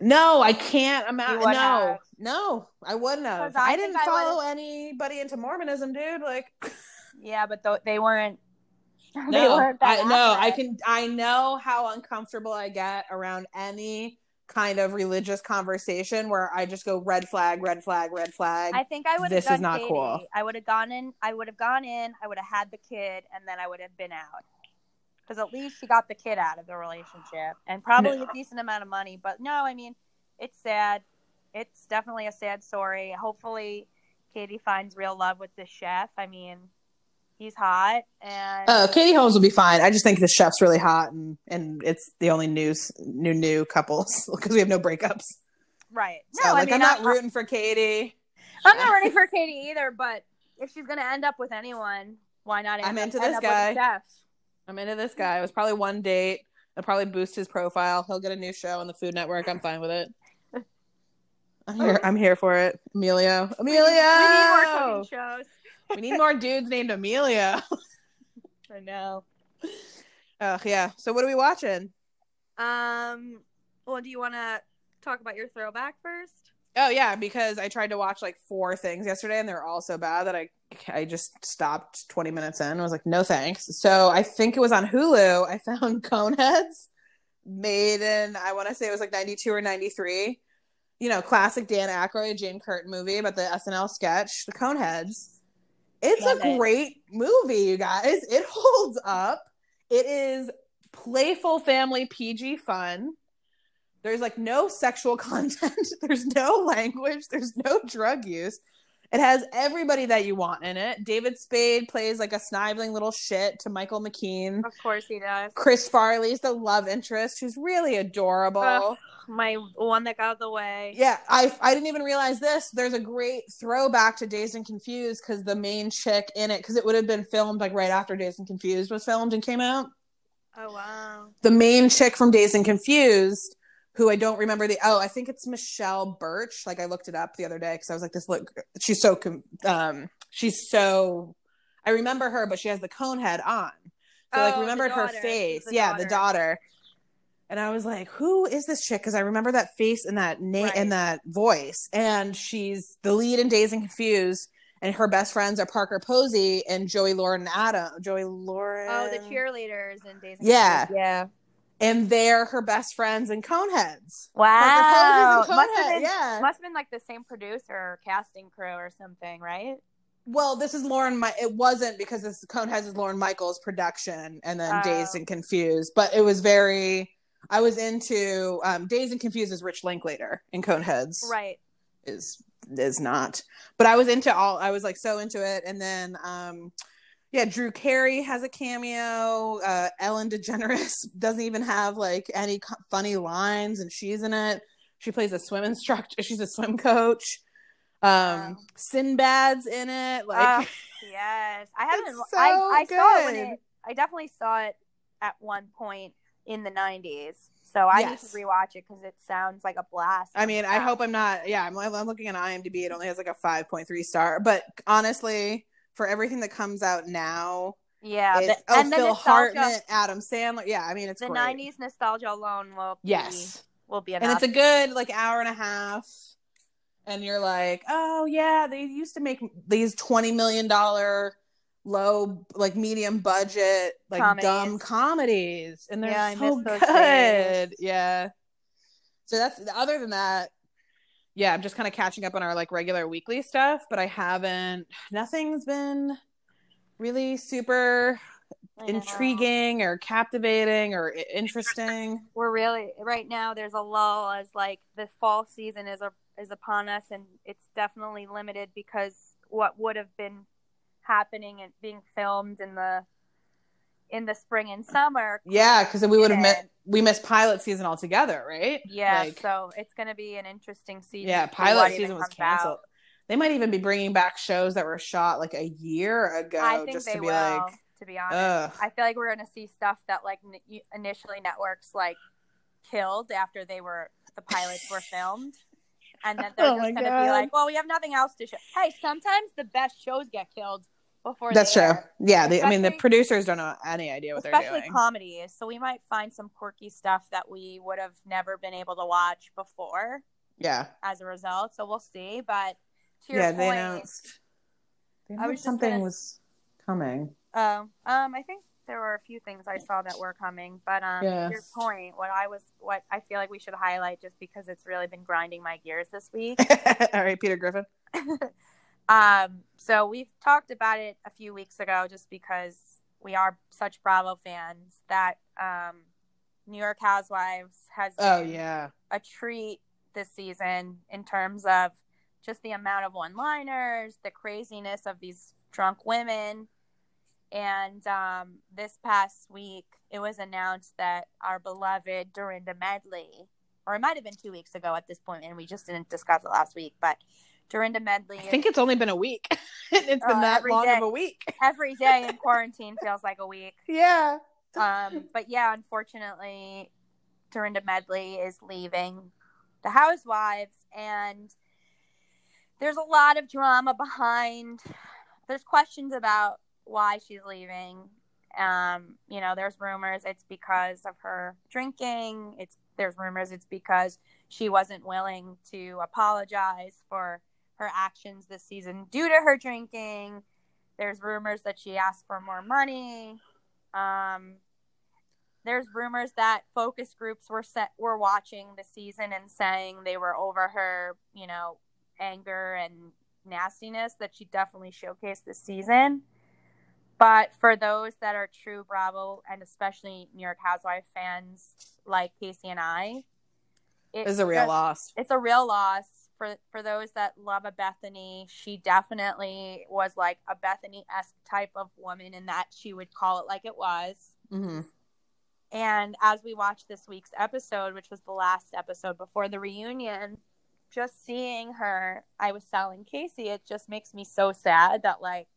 No, I can't imagine. would No, have. no, I wouldn't have. I I, didn't I follow anybody into Mormonism, dude. Like, Yeah, but th- they weren't. No, I no, I can. I know how uncomfortable I get around any kind of religious conversation where I just go red flag, red flag, red flag. I think I would have This is not Katie. cool. I would have gone in. I would have gone in. I would have had the kid, and then I would have been out. Because at least she got the kid out of the relationship, and probably No. a decent amount of money. But no, I mean, it's sad. It's definitely a sad story. Hopefully, Katie finds real love with the chef. I mean, he's hot, and Oh, Katie Holmes will be fine. I just think the chef's really hot, and and it's the only news new new couples *laughs* because we have no breakups. right. So No, like I mean, I'm not rooting for Katie. I'm not rooting for Katie either. But if she's gonna end up with anyone, why not? End I'm up, into this guy. I'm into this guy. It was probably one date. It'll probably boost his profile. He'll get a new show on the Food Network. I'm fine with it. I'm here. Oh. I'm here for it. Emilio. Emilio. We need more cooking shows. We need more dudes named Amelia. *laughs* I know. Oh yeah. So what are we watching? Um. Well, do you want to talk about your throwback first? Oh yeah, because I tried to watch like four things yesterday, and they're all so bad that I I just stopped 20 minutes in. I was like, no thanks. So I think it was on Hulu. I *laughs* found Coneheads, made in I want to say it was like 92 or 93. You know, classic Dan Aykroyd, Jane Curtin movie about the SNL sketch, The Coneheads. It's Love a it. great movie, you guys. It holds up. It is playful family PG fun. There's like no sexual *laughs* content. There's no language. There's no drug use. It has everybody that you want in it. David Spade plays like a sniveling little shit to Michael McKean. Of course he does. Chris Farley's the love interest, who's really adorable. Ugh. My one that got out of the way. Yeah, I I didn't even realize this. There's a great throwback to Dazed and Confused because the main chick in it, because it would have been filmed like right after Dazed and Confused was filmed and came out. Oh wow. The main chick from Dazed and Confused, who I don't remember the oh, I think it's Michelle Burke. Like I looked it up the other day because I was like, this look, she's so um, she's so. I remember her, but she has the cone head on. So like Oh, the remembered her face. the yeah, the daughter. daughter. And I was like, who is this chick? Because I remember that face and that name Right. and that voice. And she's the lead in Dazed and Confused. And her best friends are Parker Posey and Joey Lauren Adam. Joey Lauren. Oh, the cheerleaders in Dazed. and Yeah. Confused. Yeah. And they're her best friends and Coneheads. Wow. Posey's in Must have been Yeah. must have been like the same producer or casting crew or something, right? Well, this is Lorne. My it wasn't because this Coneheads is Lorne Michaels production, and then Oh. Dazed and Confused. But it was very. I was into um, Dazed and Confused is Rich Linklater, and Coneheads Right. is is not. But I was into all. I was like so into it, and then um, yeah, Drew Carey has a cameo. Uh, Ellen DeGeneres *laughs* doesn't even have like any co- funny lines, and she's in it. She plays a swim instructor. *laughs* She's a swim coach. Um, Wow. Sinbad's in it. Like, *laughs* yes, I haven't. It's I so I saw it when it. I definitely saw it at one point in the '90s. So I Yes. need to rewatch it because it sounds like a blast. I mean, I hope I'm not. Yeah, I'm, I'm looking at IMDb. It only has like a 5.3 star. But honestly, for everything that comes out now, Yeah, it's, the, oh, and Phil Hartman, Adam Sandler. Yeah, I mean, it's the great. '90s nostalgia alone will be, Yes. will be enough. and it's a good like hour and a half and you're like oh yeah they used to make these 20 million dollar low like medium budget like Comedies. dumb comedies and they're Yeah, so good days. yeah so that's other than that yeah i'm just kind of catching up on our like regular weekly stuff but i haven't nothing's been really super intriguing or captivating or interesting We're really right now. There's a lull as like the fall season is a, is upon us, and it's definitely limited because what would have been happening and being filmed in the in the spring and summer. Yeah, because we would have met. We missed pilot season altogether, right? Yeah, Like, so it's going to be an interesting season. yeah, pilot season was comes out. canceled. They might even be bringing back shows that were shot like a year ago, I think just they to be will. like, to be honest, ugh. I feel like we're going to see stuff that like n- initially networks like killed after they were the pilots were filmed. And then they're *laughs* Oh just going to be like, well, we have nothing else to show. Hey, sometimes the best shows get killed before That's true. air. Yeah, they, I mean the producers don't know any idea what they're doing. especially comedies. So we might find some quirky stuff that we would have never been able to watch before yeah, as a result. So we'll see. But to your yeah, point, they announced. They I announced was something gonna- was coming. Um, um, I think there were a few things I saw that were coming, but um, your point, what I was, what I feel like we should highlight, just because it's really been grinding my gears this week. *laughs* All right, Peter Griffin. *laughs* um, so we've talked about it a few weeks ago, just because we are such Bravo fans that um, New York Housewives has Oh yeah, a treat this season in terms of just the amount of one liners, the craziness of these drunk women. And um, this past week, it was announced that our beloved Dorinda Medley, or it might have been two weeks ago at this point, and we just didn't discuss it last week, but Dorinda Medley I think it's only been a week. *laughs* it's been Oh, that long day. of a week. every day in *laughs* quarantine feels like a week. Yeah. Um, but yeah, unfortunately, Dorinda Medley is leaving the Housewives, and there's a lot of drama behind. There's questions about why she's leaving. Um, you know, there's rumors it's because of her drinking. It's there's rumors it's because she wasn't willing to apologize for her actions this season due to her drinking. There's rumors that she asked for more money. Um, there's rumors that focus groups were set were watching the season and saying they were over her, you know, anger and nastiness that she definitely showcased this season. But for those that are true Bravo and especially New York Housewife fans like Casey and I, it It's a real just- loss. it's a real loss for for those that love a Bethany. She definitely was like a Bethany esque type of woman in that she would call it like it was. hmm And as we watched this week's episode, which was the last episode before the reunion, just seeing her, I was telling Casey, it just makes me so sad that like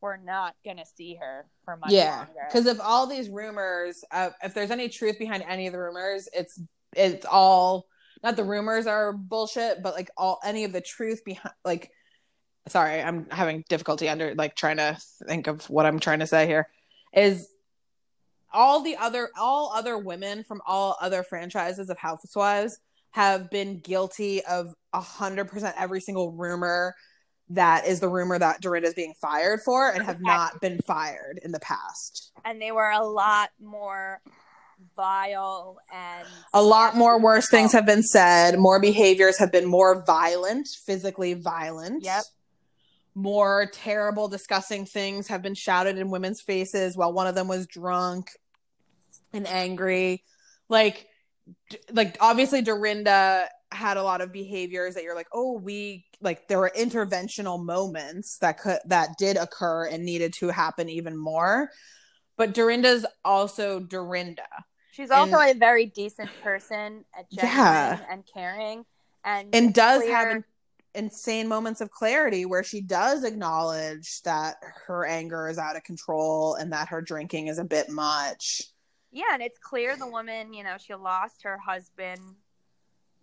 we're not gonna see her for much yeah longer. because of all these rumors uh, if there's any truth behind any of the rumors it's it's all not the rumors are bullshit but like all any of the truth behind like sorry i'm having difficulty under like trying to think of what i'm trying to say here is all the other all other women from all other franchises of housewives have been guilty of a hundred percent every single rumor that is the rumor that Dorinda is being fired for and have not been fired in the past. and they were a lot more vile and A lot more worse things have been said. More behaviors have been more violent, physically violent. Yep. more terrible, disgusting things have been shouted in women's faces while one of them was drunk and angry. Like, like obviously Dorinda had a lot of behaviors that you're like, oh, we like there were interventional moments that could that did occur and needed to happen even more. But Dorinda's also Dorinda. She's also And- a very decent person, Yeah. and caring, and and does clear- have in- insane moments of clarity where she does acknowledge that her anger is out of control and that her drinking is a bit much. yeah, and it's clear the woman, you know, she lost her husband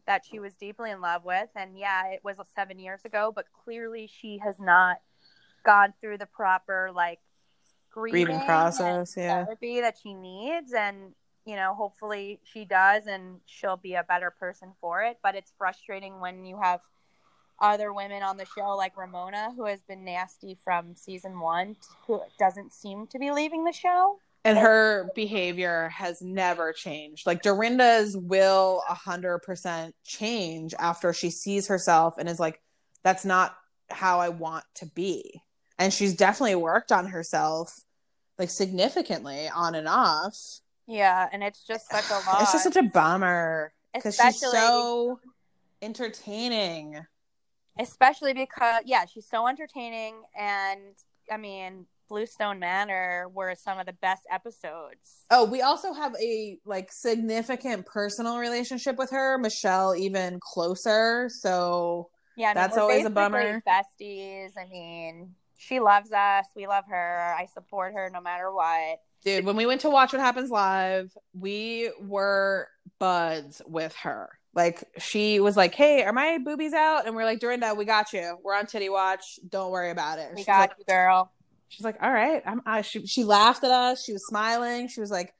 that she was deeply in love with, and yeah, it was seven years ago, but clearly she has not gone through the proper like grieving, Grieving process, yeah. therapy that she needs, and you know, hopefully she does, and she'll be a better person for it. But it's frustrating when you have other women on the show like Ramona, who has been nasty from season one, who doesn't seem to be leaving the show. And her behavior has never changed. Like Dorinda's will 100% change after she sees herself and is like, that's not how I want to be. And she's definitely worked on herself like significantly on and off. Yeah, and it's just such a lot. *sighs* It's just such a bummer because she's so entertaining. especially because yeah, she's so entertaining, and I mean, Bluestone Manor were some of the best episodes. Oh, we also have a like significant personal relationship with her, Michelle even closer. So Yeah, I mean, That's always a bummer. Besties. I mean, she loves us. We love her. I support her no matter what. dude, when we went to watch what happens live, we were buds with her. Like she was like, "Hey, are my boobies out?" And we're like, "Dorinda, we got you. We're on titty watch. Don't worry about it." We She's got like, you, girl. she's like, "All right." I'm. I, she she laughed at us. She was smiling. She was like,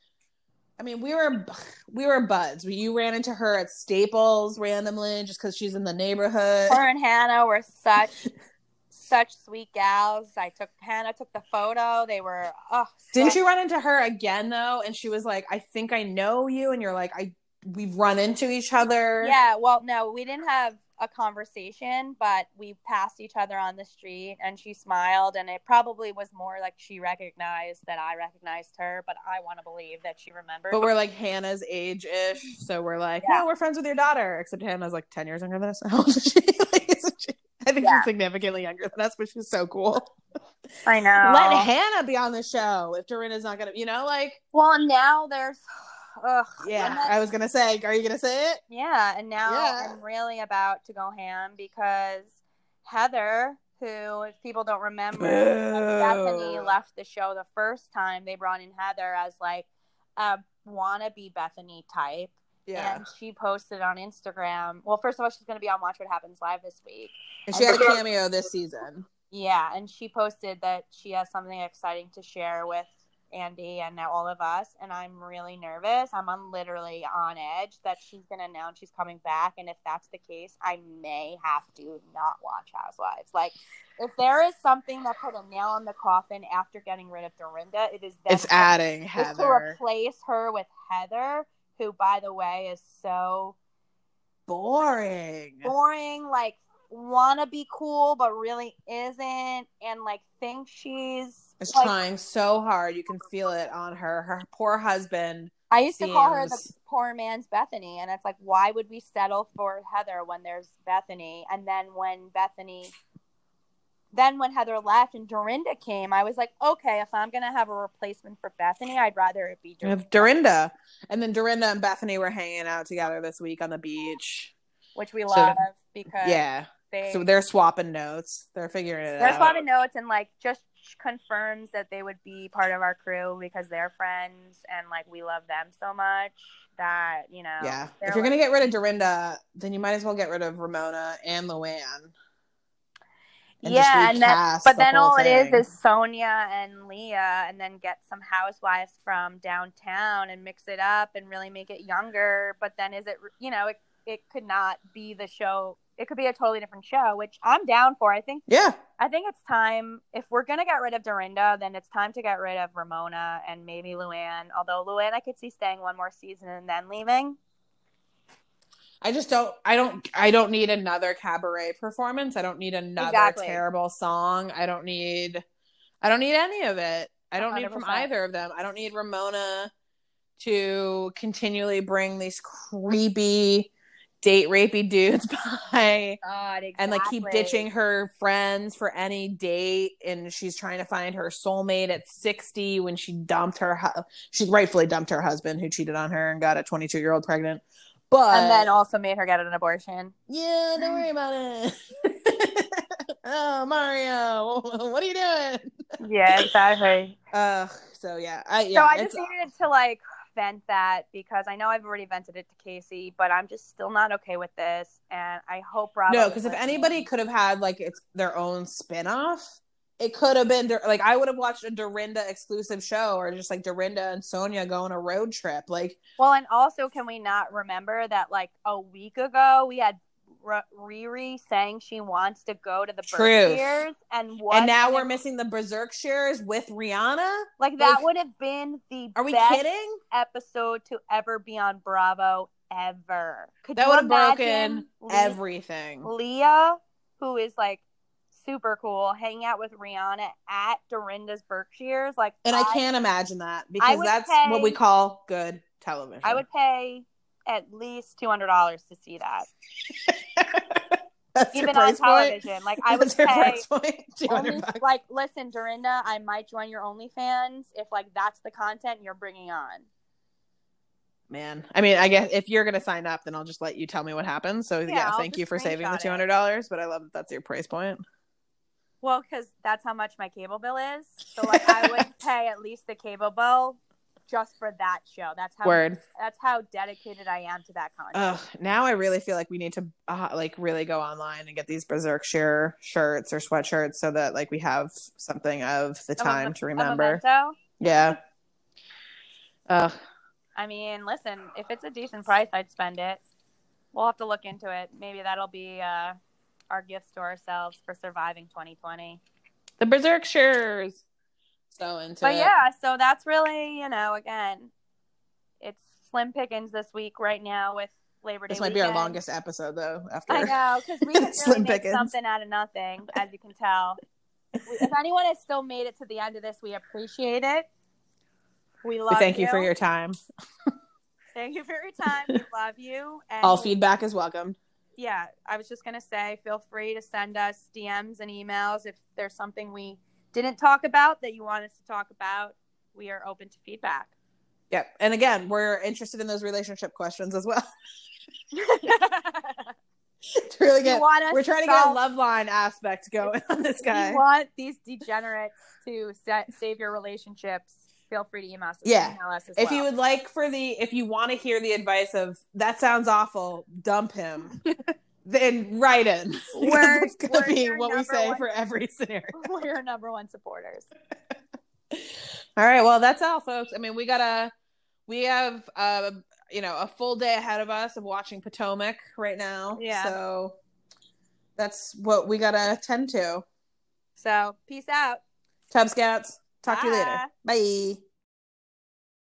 I mean, we were we were buds. You ran into her at Staples randomly just because she's in the neighborhood. Her and Hannah were such *laughs* such sweet gals. I took Hannah took the photo. They were oh Didn't so- you run into her again though? And she was like, "I think I know you," and you're like, "I we've run into each other." Yeah, well, no, we didn't have a conversation, but we passed each other on the street and she smiled and it probably was more like she recognized that I recognized her, but I want to believe that she remembered. But we're like Hannah's age ish, so we're like, Yeah. yeah, we're friends with your daughter. Except Hannah's like ten years younger than us. How old is she? like, she? *laughs* I think Yeah. she's significantly younger than us, but she's so cool. I know. Let Hannah be on the show if Dorinda's not gonna, you know, like well, now there's ugh, yeah. I was gonna say, are you gonna say it? Yeah, and now Yeah. I'm really about to go ham because Heather, who if people don't remember, Bethany left the show the first time. They brought in Heather as like a wannabe Bethany type. Yeah, And she posted on Instagram. Well, first of all, she's going to be on Watch What Happens Live this week. and she had a cameo this season. Yeah, and she posted that she has something exciting to share with Andy and now all of us. And I'm really nervous. I'm on literally on edge that she's going to announce she's coming back. And if that's the case, I may have to not watch Housewives. Like, if there is something that put a nail in the coffin after getting rid of Dorinda, it is them It's adding is to replace her with Heather, who, by the way, is so Boring. boring, like wanna be cool but really isn't, and like thinks she's. Is like, trying so hard. You can feel it on her. Her poor husband. I used to call her the poor man's Bethany, and it's like, why would we settle for Heather when there's Bethany? And then when Bethany, then when Heather left and Dorinda came, I was like, okay, if I'm gonna have a replacement for Bethany, I'd rather it be Dorinda, Dorinda. And then Dorinda and Bethany were hanging out together this week on the beach. which we So- love because Yeah. they So they're swapping notes. They're figuring it They're out. swapping notes and like just confirms that they would be part of our crew because they're friends and like we love them so much that you know. yeah. If you're like- gonna get rid of Dorinda, then you might as well get rid of Ramona and Luann. And yeah, and then but the then all it is is Sonja and Leah, and then get some housewives from downtown and mix it up and really make it younger. But then is it you know it it could not be the show. It could be a totally different show, which I'm down for. I think Yeah. I think it's time if we're gonna get rid of Dorinda, then it's time to get rid of Ramona and maybe Luann. Although Luann, I could see staying one more season and then leaving. I just don't I don't I don't need another cabaret performance. I don't need another Exactly. terrible song. I don't need I don't need any of it. I don't need from either of them. I don't need Ramona to continually bring these creepy date rapey dudes *laughs* by God, exactly. and like keep ditching her friends for any date and she's trying to find her soulmate at 60 when she dumped her hu- she rightfully dumped her husband who cheated on her and got a 22 year old pregnant but and then also made her get an abortion. yeah don't worry about it *laughs* oh mario *laughs* what are you doing Yeah, exactly. *laughs* uh so yeah i yeah so I just needed to like vent that because I know I've already vented it to Casey, but I'm just still not okay with this, and I hope Bravo. no because if anybody could have had like it's their own spin-off it could have been like i would have watched a dorinda exclusive show or just like dorinda and sonja go on a road trip like well, and also can we not remember that like a week ago we had R- Riri saying she wants to go to the. Berkshires, and what? and now we're missing the berserk shares with rihanna like that like- would have been the are we best kidding episode to ever be on Bravo ever. Could that would have broken Le- everything Leah, who is like super cool, hanging out with Rihanna at Dorinda's Berkshires. Like, and i can't imagine that because that's pay- what we call good television I would pay at least two hundred dollars to see that, *laughs* that's even on price point television. Like, I would that's pay. price point *laughs* 200 Only, like, listen, Dorinda, I might join your OnlyFans if like that's the content you're bringing on. Man, I mean, I guess if you're gonna sign up, then I'll just let you tell me what happens. So yeah, Yeah, thank you for saving the two hundred dollars. But I love that that's your price point. Well, because that's how much my cable bill is. So like, I would *laughs* pay at least the cable bill just for that show. That's how Word. that's how dedicated I am to that content. Ugh, now I really feel like we need to uh, like really go online and get these Berserk Share shirts or sweatshirts so that like we have something of the Of a- time to remember. Yeah. Ugh. I mean, listen, if it's a decent price, I'd spend it. We'll have to look into it. Maybe that'll be uh, our gifts to ourselves for surviving 2020. the Berserk Shares. So into But it. yeah, so that's really, you know, again, it's slim pickings this week right now with Labor Day. this might be our longest episode though. After I know because we *laughs* could really Slim make pickings. something out of nothing, as you can tell. If, anyone has still made it to the end of this, we appreciate it. We love we thank you for your time. Thank you for your time. We *laughs* love you. And All feedback is welcome. Yeah, I was just gonna say, feel free to send us DMs and emails if there's something we didn't talk about that you want us to talk about. We are open to feedback. Yep. And again, we're interested in those relationship questions as well. to *laughs* *laughs* really want we're trying to get a love line aspect going on this guy. you want these degenerates to sa- save your relationships, feel free to email us. Yeah. email us as if well. you would like for the if you want to hear the advice of that sounds awful, dump him. *laughs* then write in. *laughs* We're- that's gonna we're be what we say one- for every scenario. *laughs* we're your number one supporters. All right, well that's all folks. I mean, we got to we have uh you know, a full day ahead of us of watching Potomac right now. Yeah. So that's what we got to attend to. So peace out. Tub Scouts. Talk to you later. Bye. Bye.